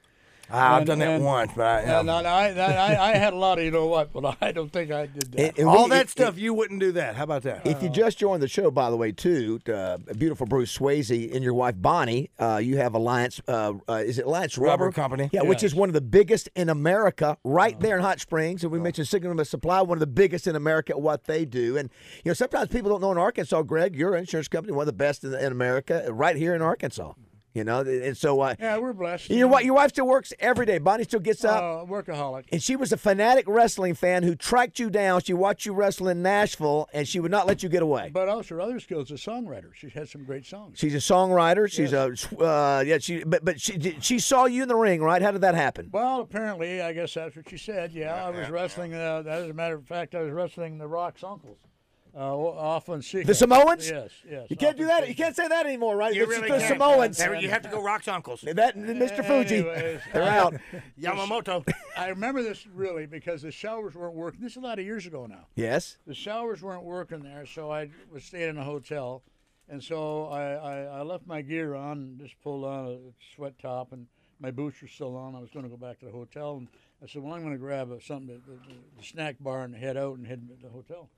Ah, I've done that
and-
once, but I,
And I, I, I, I had a lot of you know what, but I don't think I did that.
And- and
all
we-
that
if-
stuff you wouldn't do that. How about that?
If you just joined the show, by the way, too, uh, beautiful Bruce Swayze and your wife Bonnie, uh, you have Alliance. Uh, uh, is it Alliance Rubber,
Rubber Company.
Yeah, which is one of the biggest in America, right there in Hot Springs. And we mentioned Sigma Supply, one of the biggest in America at what they do. And you know, sometimes people don't know in Arkansas, Greg, your insurance company, one of the best in, in America, right here in Arkansas. You know, and so uh,
yeah, we're blessed.
your wi- your wife still works every day. Bonnie still gets up.
uh, workaholic.
And she was a fanatic wrestling fan who tracked you down. She watched you wrestle in Nashville, and she would not let you get away.
But also her other skills as a songwriter. She has some great songs.
She's a songwriter. She's a uh, yeah. She but but she she saw you in the ring, right? How did that happen?
Well, apparently, I guess that's what she said. Yeah, I was wrestling. Uh, as a matter of fact, I was wrestling the Rock's uncles uh, off on Seacoast.
The Samoans?
Yes, yes.
You can't do
on
that. You can't say that anymore, right?
You
It's
really
the
can't.
Samoans.
There, you have to go Rock's uncles.
That Mr. Fuji,
Anyways,
they're out. <laughs>
Yamamoto.
I remember this really because the showers weren't working. This is a lot of years ago now.
Yes.
The showers weren't working there, so I was staying in a hotel, and so I, I, I left my gear on, and just pulled on a sweat top, and my boots were still on. I was going to go back to the hotel, and I said, "Well, I'm going to grab a, something, at the, the, the snack bar, and head out and head to the hotel."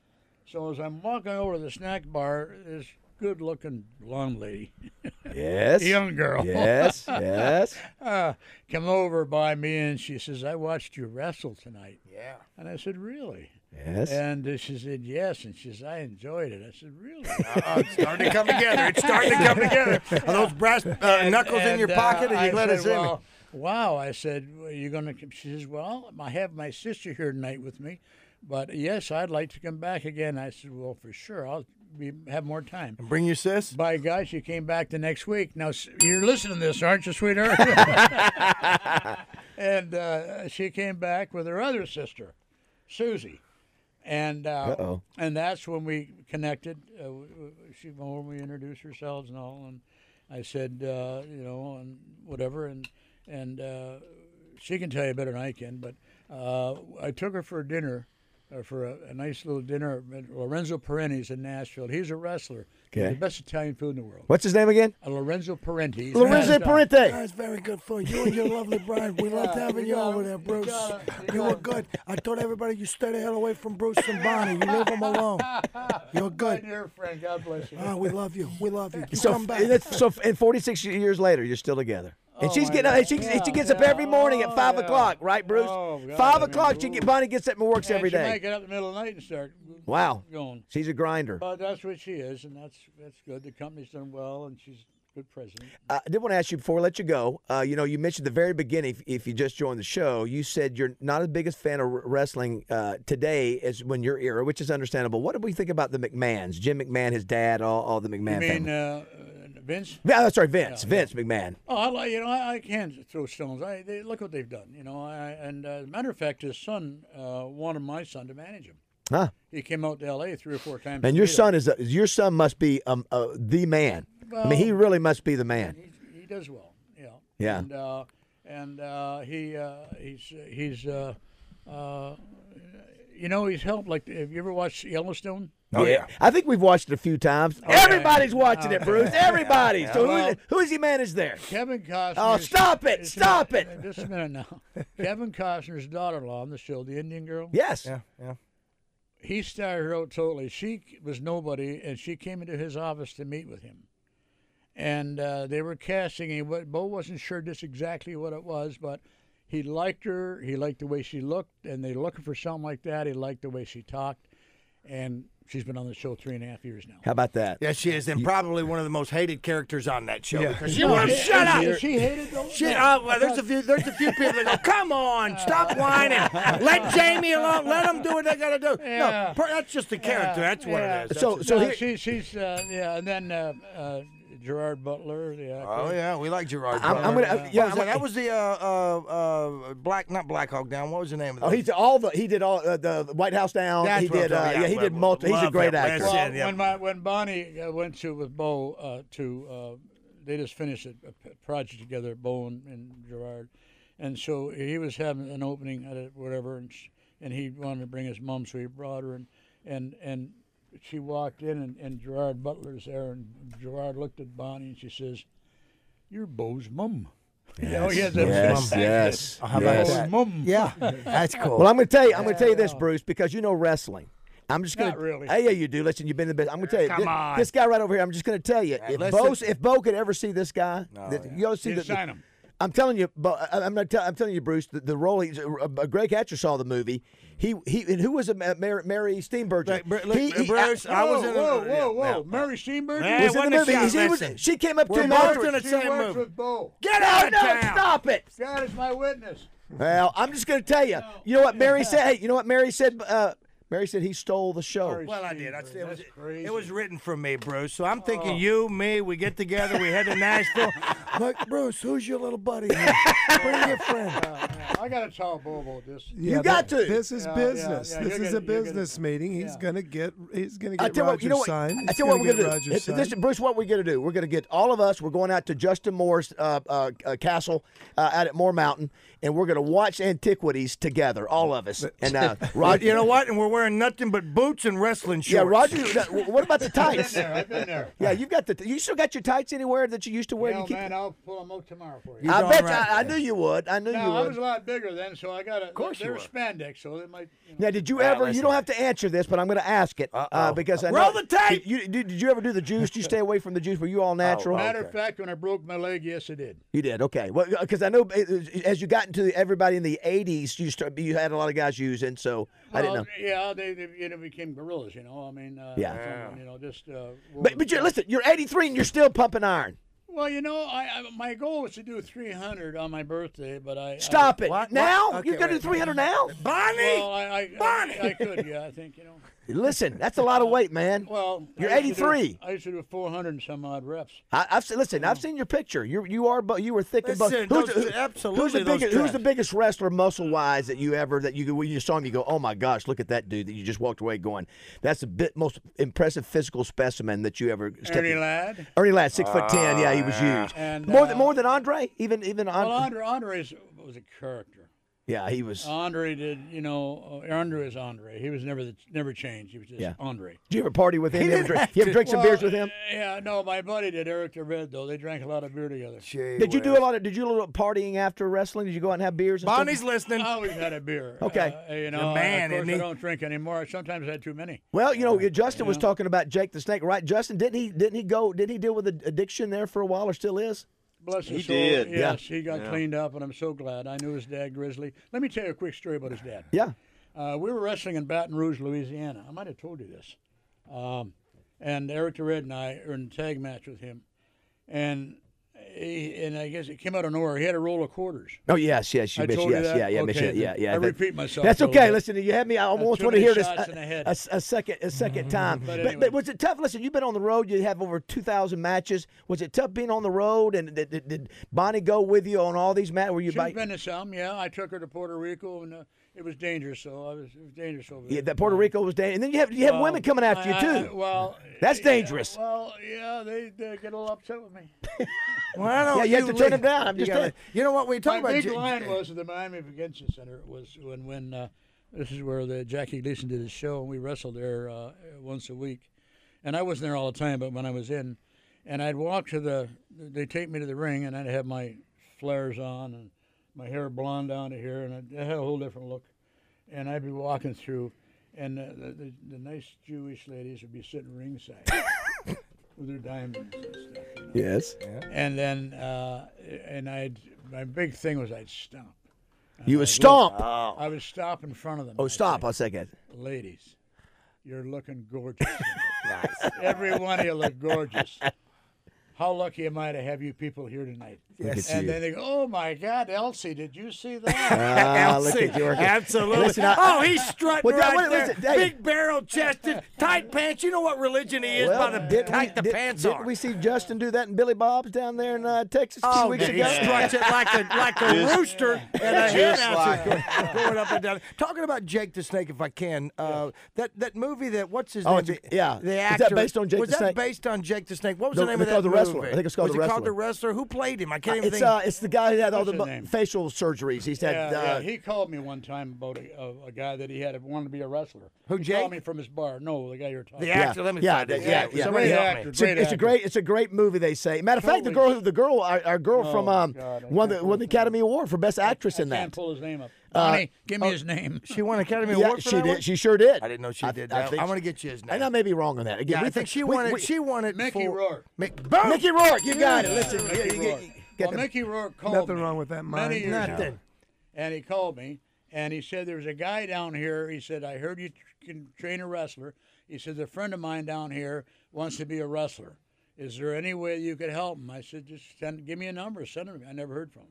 So as I'm walking over to the snack bar, this good-looking blonde lady, <laughs>
Yes. <laughs>
young girl,
Yes. Yes. <laughs>
uh, come over by me, and she says, "I watched you wrestle tonight."
Yeah.
And I said, "Really?"
Yes.
And uh, she said, yes. And she says, I enjoyed it. I said, really?
Uh, it's starting to come together. It's starting to come together. Are those brass uh, knuckles in your
uh,
pocket? Or
I
you let
said,
us in?
well, Wow. I said, well, You're going to, she says, well, I have my sister here tonight with me. But yes, I'd like to come back again. I said, well, for sure. I'll be, have more time.
Bring your sis.
By gosh, she came back the next week. Now, you're listening to this, aren't you, sweetheart? <laughs> and uh, she came back with her other sister, Susie. And uh, and that's when we connected. Uh, she when we introduced ourselves and all, and I said, uh, you know, and whatever, and and uh, she can tell you better than I can. But uh, I took her for dinner, for a, a nice little dinner at Lorenzo Parente's in Nashville. He's a wrestler.
Okay.
the best Italian food in the world.
What's his name again?
Uh, Lorenzo Parente. He's
Lorenzo
Parente. down.
That's very good for you and your lovely bride. We <laughs> loved having you over there, Bruce.
you
You were good. I told everybody you stay the hell away from Bruce and Bonnie. You leave them alone. <laughs> You're
My
good.
dear friend, God bless you.
Ah, we love you. We love you. <laughs> You
So,
come back.
so, and 46 years later, you're still together. And
Oh,
she's getting
God.
she,
Yeah,
she gets up every morning at
Oh,
five
yeah.
o'clock, right, Bruce?
Oh, God,
five
I mean,
o'clock. She get. Bonnie gets up and works
And
every
she
day.
might get up in the middle of the night and start
Wow.
going.
She's a grinder.
But that's what she is, and that's that's good. The company's done well, and she's good president.
Uh, I did want to ask you before I let you go. Uh, you know, you mentioned the very beginning, if, if you just joined the show, you said you're not as biggest fan of r- wrestling uh, today as when your era, which is understandable. What do we think about the McMahons? Jim McMahon, his dad, all, all the McMahon
You mean
family.
uh, Vince?
Yeah, that's right, Vince.
Yeah,
Vince McMahon.
Oh, I like you know I, I can throw stones. I they, look what they've done. You know, I, and uh, as a matter of fact, his son uh, wanted my son to manage him.
Huh?
He came out to L.A. three or four times.
And your son is a, your son must be um, uh, the man. I mean, he really must be the man.
He, he does well. Yeah.
Yeah.
And uh, and uh, he uh, he's he's uh, uh, you know he's helped. Like, have you ever watched Yellowstone?
Oh, yeah.
I think we've watched it a few times. Everybody's watching it, Bruce. Everybody. So
Well-
who, who's he managed there?
Kevin Costner.
Oh, stop it. Stop it. <laughs>
Just a minute now. Kevin Costner's daughter-in-law on the show, the Indian girl.
Yes.
Yeah, yeah.
He started her out totally. She was nobody, and she came into his office to meet with him. And uh, they were casting, and what Bo wasn't sure just exactly what it was, but he liked her. He liked the way she looked, and they were looking for something like that. He liked the way she talked, and she's been on the show three and a half years now.
How about that?
Yeah, she is, and probably one of the most hated characters on that show. because she
No,
won't shut up.
Is she hated though?
Shit, uh, well, there's a few. There's a few people that go, "Come on, stop whining, let Jamie alone, let them do what they gotta do."
Yeah.
No, per- that's just the character. That's what
Yeah.
it is.
So-
That's
so
No,
here-
she, she's uh, yeah, and then uh, uh, Gerard Butler, the actor.
Oh yeah, we like Gerard.
I'm, I'm
Butler.
gonna. uh,
Yeah.
yeah,
What was
I'm
that?
gonna-
that was the uh, uh, uh, black, not Black Hawk Down. What was the name of that?
Oh, he's all the. He did all uh, the White House down.
That's
he
what I'm
did. Uh, yeah, he did
well,
multi. He's a great actor.
Well,
yeah.
when my when Bonnie uh, went to with Bo uh, to uh, they just finished a project together, Bo and, and Gerard, and so he was having an opening at it, whatever, and sh- and he wanted to bring his mom, so he brought her, and and and she walked in, and, and Gerard Butler's there, and Gerard looked at Bonnie, and she says, "You're Bo's mom." You know, he has <laughs> that
Yes, oh,
big
yes,
How about
yes.
that?
Mum.
Yeah, that's cool.
Well, I'm going to tell you. I'm going to tell you this, Bruce, because you know wrestling. I'm just going
Not really.
Hey, yeah, you do. Listen, you've been in the business. I'm going to tell you.
Come
thi-
on.
This guy right over here. I'm just going to tell you. If. Bo, if Bo could ever see this guy, oh, th- you go see
You'd
the, the-
sign him.
I'm telling you, I- I'm not. Tell, I'm telling you, Bruce. The, the role. He's, uh, uh, Greg Hatcher saw the movie. He he. And who was it? Ma- Mary, Mary Steenburgen.
Look,
He- he-
Bruce, I was in the-
Whoa, whoa, whoa! Mary Steenburgen.
Was in the movie. He was- she came up to
We're
him
both in the
she
same
works
movie.
with Bo.
Get out of
no,
town.
stop it.
God is my witness.
Well, I'm just going to tell you. You know what Mary said? <laughs> Hey, you know what Mary said? Uh, Mary said he stole the show.
Mary
Well, I did. I, it, was,
That's crazy.
it was written for me, Bruce. So I'm thinking you, me, we get together, we head to <laughs> Nashville.
Like, Bruce, who's your little buddy? <laughs> here? Bring your friend.
I got to tell Bo about this.
You got to.
This is
Yeah,
business.
yeah, yeah,
this
you're
is
gonna-
a
you're
business
gonna-
meeting. He's
yeah.
gonna get. He's gonna get
I
get
tell you what, you know what?
sign.
I
He's
tell you what we're
get
gonna
Roger's
do.
sign.
Listen, Bruce, what we're gonna do? We're gonna get all of us. We're going out to Justin Moore's uh, uh, uh, castle uh, out at Moore Mountain, and we're gonna watch antiquities together, all of us. And uh, <laughs> Roger,
you know what? And we're wearing nothing but boots and wrestling shorts.
yeah, Roger. uh, What about the <laughs> tights?
There, I've been there.
Yeah, you've got the. You still got your tights anywhere that you used to wear?
Hell,
You keep-
man, I'll pull them out tomorrow for you.
I
darn
bet
right.
you, I, I knew you would. I knew
no,
you
I was a lot bigger then, so I got a. Of
course
they
you
were
were.
spandex, so they might. You know.
Now, did you
Ah,
ever? You don't have to answer this, but I'm going to ask it uh, because I
Roll
know.
the tape!
You, did, did you ever do the juice? Do you stay away from the juice? Were you all natural?
Matter of fact, when I broke my leg, yes, I did.
You did okay. Well, because I know uh, as you got into the, everybody in the '80s, you start, you had a lot of guys using. So I didn't know.
Yeah, they, they you know became gorillas. You know, I mean. Uh,
Yeah.
from, You know, just. Uh,
But, but you listen, you're 83 and you're still pumping iron.
Well, you know, I, I my goal was to do 300 on my birthday, but I
Stop it
What?
now.
What?
You're
Okay,
gonna do
wait.
300 now.
Bonnie!
Well, I, I,
Bonnie!
I, I could, yeah, I think you know.
Listen, that's a lot of weight, man.
Well,
You're
I used to do-
83.
I used to do 400 and some odd reps.
I, I've seen, listen. I've seen your picture. You you are bu- you were thick and buff.
Listen,
Who's,
those-
the- who-
absolutely
Who's the biggest? Who's the biggest wrestler muscle wise that you ever that you when you saw him you go oh my gosh look at that dude that you just walked away going that's the bit most impressive physical specimen that you ever stepped
Ernie
in.
Ladd.
Ernie Ladd, six foot ten. Yeah, he was huge.
And,
more than
uh,
more than Andre. Even even Andre.
Well,
Andre.
Andre Andre's was a character.
Yeah, he was.
Andre did, you know, uh, Andre is Andre. He was never the, never changed. He was just
Yeah.
Andre.
Did you ever party with him? You
didn't
ever drink, you ever
to.
drink some beers with him?
Yeah, no, my buddy did. Eric the Red though. They drank a lot of beer together.
Gee
Did you do a lot of? Did you do a little partying after wrestling? Did you go out and have beers? And stuff?
Bonnie's listening.
I always had a beer. <laughs>
Okay.
Uh, you know,
man,
of course
isn't
I don't drink anymore. Sometimes I had too many.
Well, you know, Justin was
Yeah.
talking about Jake the Snake, right? Justin, didn't he? Didn't he go? Didn't he deal with ad- addiction there for a while, or still is?
Bless his
He
soul.
did.
Yeah.
Yes, he got
Yeah.
cleaned up, and I'm so glad. I knew his dad, Grizzly. Let me tell you a quick story about his dad.
Yeah.
Uh, we were wrestling in Baton Rouge, Louisiana. I might have told you this. Um, and Eric the Red and I are in a tag match with him, and he, and I guess it came out of nowhere. He had a roll of quarters.
Oh yes, yes, you
I
mentioned
told you
yeah, yeah,
Okay,
mentioned yeah, yeah.
I
that-
repeat myself
That's okay. Listen, you had me. I almost want to hear this a,
in the head.
a a second, a second time. but,
anyway.
but was it tough? Listen, you've been on the road. You have over two thousand matches. Was it tough being on the road? And did, did, did Bonnie go with you on all these matches? Were you
She's
by?
been to some, yeah. I took her to Puerto Rico, and uh, it was dangerous. So I was, it was dangerous over there.
Yeah, that Puerto Rico was dangerous. And then you have you have
Well,
women coming after
I-
you
I-
too.
well,
That's
yeah,
dangerous.
well, yeah, they, they get a little upset with me. <laughs>
Well, I don't-
Yeah, you have to turn him down. I'm
you
just
gotta- You know what? We talk
My
about
big
J-
line was at the Miami Convention Center was when when uh, this is where the Jackie Gleason did his show, and we wrestled there uh, once a week. And I wasn't there all the time, but when I was in, and I'd walk to the, they take me to the ring, and I'd have my flares on and my hair blonde down to here, and I had a whole different look. And I'd be walking through, and uh, the, the, the nice Jewish ladies would be sitting ringside <laughs> with their diamonds and stuff. you know.
Yes.
And then, uh, and I'd my big thing was I'd stomp.
You would stomp.
I would stop in front of them.
Oh,
I'd
stop!
say,
a second.
ladies, you're looking gorgeous. <laughs> nice. Every one of you look gorgeous. How lucky am I to have you people here tonight?
Yes.
And then they go, "Oh my God, Elsie, did you see that?"
Ah, <laughs>
Elsie. Absolutely.
Listen, I-
oh, he's strutting
Well,
right
wait,
there.
listen, hey.
Big barrel chested, tight pants. You know what religion he is by the
didn't
tight
we,
the
did,
pants
didn't
are.
we see Justin do that in Billy Bob's down there in uh, Texas a few
Oh,
weeks
he
ago?
struts it like a like a
Just-
rooster and a hen
Just like
going, going up and down. Talking about Jake the Snake, if I can, uh, that that movie that what's his
Oh,
name?
it's a-
The-
yeah.
the
Is that based on Jake the Snake?
was
the
that based on Jake the Snake? What was
No,
the name of that
the
movie?
Wrestler. I think it's called
Was
The
it called
Wrestler.
The Wrestler? Who played him? I can't even
It's
think.
uh, it's the guy who had all
What's
the mo-
name?
facial surgeries. He's had.
Yeah,
uh,
yeah, he called me one time about a, a, a guy that he had wanted to be a wrestler.
Who,
he
Jake?
called me from his bar. No, the guy you're talking.
the
about.
actor. Let me
yeah, yeah, yeah.
Somebody help
actor,
me.
It's a,
Great
it's a great it's a great movie. They say. Matter of fact, the girl the girl our, our girl
Oh,
from um
God,
won the won the Academy Award for best actress
I
in
can't
that.
pull his name up. Uh, Bonnie, give me
oh,
his name. <laughs>
She won Academy
Yeah,
Award for
she
that
did.
one?
She sure did.
I didn't know she
I-
did
I
that.
think
I'm going to get you his name.
And I may be wrong on that. Again,
yeah,
we
I think she won it. She won it
Mickey
for
Rourke.
Mick, boom!
Mickey Rourke, you got it. Listen,
Mickey
you- you-
Rourke.
you get
well,
the-
Mickey Rourke called
Nothing
me
wrong with that mind.
many years ago.
Nothing.
And he called me, and he said, "There's a guy down here." He said, "I heard you can train a wrestler." He said, "A friend of mine down here wants to be a wrestler. Is there any way you could help him?" I said, "Just send, give me a number, send him." I never heard from him.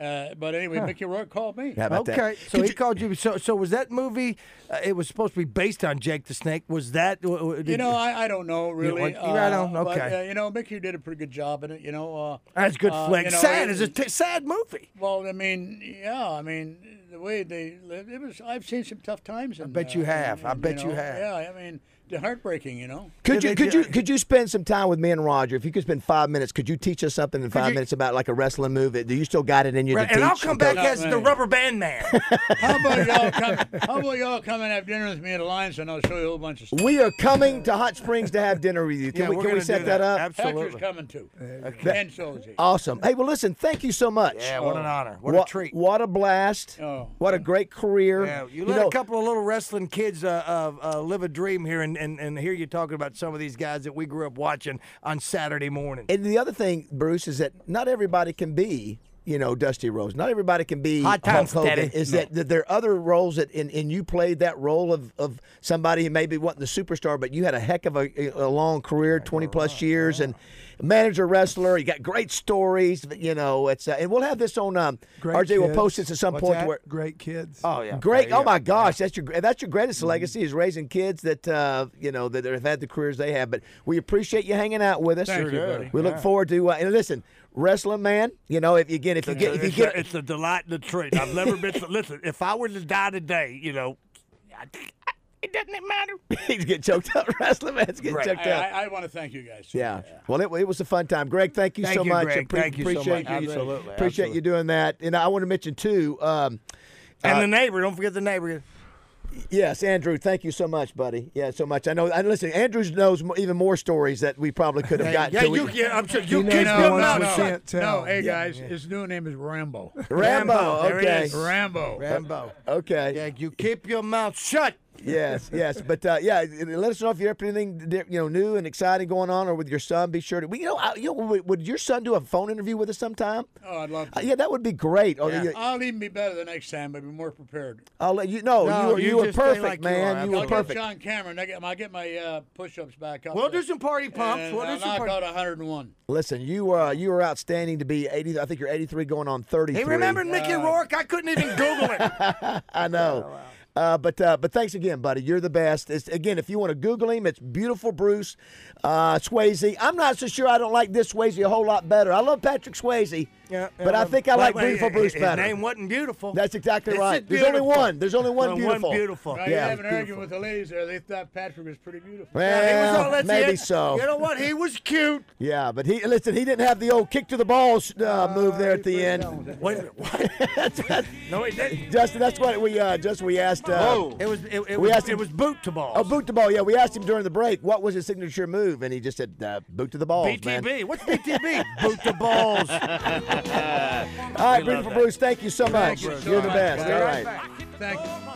Uh, but anyway, Mickey Rourke called me.
How about that?
Okay, so
Could
he
you-
called you. So, so was that movie? Uh, it was supposed to be based on Jake the Snake. Was that? w- w-
You know, I, I don't know really.
want- you right on,
But,
okay.
uh, you know, Mickey did a pretty good job in it. You know, uh,
that's good
uh,
flick.
you know,
sad.
it-
It's a t- sad movie.
Well, I mean, yeah, I mean, the way they lived, it was. I've seen some tough times. In,
bet you
uh,
have.
in-
I bet you
know,
have.
Yeah, I mean, they're heartbreaking. You know.
Could you could you could you spend some time with me and Roger? If you could spend five minutes, could you teach us something in five
you-
minutes about like a wrestling move? Do you still got it in you
Right,
to
and I'll come
Okay.
back as the rubber band man. <laughs>
How about y'all come? How about y'all come and have dinner with me at Alliance, and I'll show you a whole bunch of stuff.
We are coming to Hot Springs to have dinner with you. Can
Yeah,
we can we set that,
that.
up?
Hector's coming too, and so.
Awesome. Hey, well, listen. Thank you so much.
Yeah, what an honor. What,
What
a treat.
What a blast.
Oh.
What a great career.
Yeah, you let
know,
a couple of little wrestling kids uh, uh, uh, live a dream here, and, and, hear you talking about some of these guys that we grew up watching on Saturday morning.
And the other thing, Bruce, is that not everybody can be, you know, Dusty Rhodes. Not everybody can be
Hot
Hulk
times,
Hogan.
Daddy.
Is that, that there are other roles that, and, and you played that role of, of somebody who maybe wasn't the superstar, but you had a heck of a, a long career, twenty plus years, and manager wrestler. You got great stories. You know, it's uh, and we'll have this on. Um,
Great
RJ will post this at some
What's
point.
that?
Where,
Great kids.
Oh yeah,
Great!
Yeah,
Oh my
yeah.
gosh, that's your that's your greatest legacy is raising kids that uh, you know that have had the careers they have. But we appreciate you hanging out with us.
Thank you, buddy.
We look forward to uh, and listen, wrestling man. You know, if again, if you get if you
it's,
get
a, it's a delight and a treat. I've never been. So, listen, if I were to die today, you know, I, it doesn't matter. <laughs>
he's getting choked up, <laughs> wrestling man's getting
Right.
choked
I,
up.
I, I want to thank you guys. too.
Yeah. Well, it, it was a fun time. Greg, thank you
Thank
so
you,
much.
Greg.
Appre-
Thank you so
appreciate
much.
you.
Absolutely.
Appreciate
Absolutely.
you doing that. And I want to mention too. Um,
And
Uh,
the neighbor, don't forget the neighbor.
Yes, Andrew, thank you so much, buddy. Yeah, so much. I know. And listen, Andrew knows mo- even more stories that we probably could have gotten.
yeah,
till we-
you, yeah, I'm sure you
He
keep
knows
your
the ones
mouth shut.
can't tell.
No, hey guys, his new name is Rambo.
Rambo.
There it
Okay.
is.
Rambo.
Rambo.
Okay.
Yeah, you keep your mouth shut.
Yes, yes, but uh, yeah, let us know if you have anything you know new and exciting going on, or with your son. Be sure to. We, you know, I- you know, would, would your son do a phone interview with us sometime?
Oh, I'd love
Uh, yeah, that would be great. Oh,
Yeah.
yeah,
I'll even be better the next time, but be more prepared.
I'll let you know.
No,
you were,
you
you were perfect,
like you
man.
are,
You were
I'll
perfect.
get John Cameron. I get, I'll get my uh, push-ups back up.
We'll
there.
do some party pumps.
And
We'll do
I'll
some
knock
party.
out 101.
Listen, you uh, you were outstanding to be eighty. I think you're eighty three, going on thirty.
Hey, remember Mickey Rourke? I couldn't even Google it. <laughs>
I know. Uh, but uh, but thanks again, buddy. You're the best. It's, again, if you want to Google him, it's beautiful Bruce uh, Swayze. I'm not so sure I don't like this Swayze a whole lot better. I love Patrick Swayze,
Yeah,
but I think I like
but
beautiful
his-
Bruce
his
better.
name wasn't beautiful.
That's exactly
This
right. There's only one. There's only one
Well,
beautiful.
One beautiful.
Right,
Yeah.
you have an argument with the ladies there. They thought Patrick was pretty beautiful.
Well,
Yeah, he was all- that's
maybe
it.
so.
You know what? He was cute.
Yeah, but he listen. He didn't have the old kick to the balls uh, move there at the end.
Wait, what? <laughs> no, he didn't.
Justin, that's what we uh, just we asked. Uh,
Whoa.
It was it, it
We
was
asked
it
him-
was boot to balls.
Oh, boot to ball. Yeah, we asked him during the break what was his signature move, and he just said uh, boot to the balls, man.
BTB. What's BTB? boot to balls. <laughs> <laughs>
All right, beautiful Bruce. Thank you so much.
you,
You're the best. All right.
Thank you.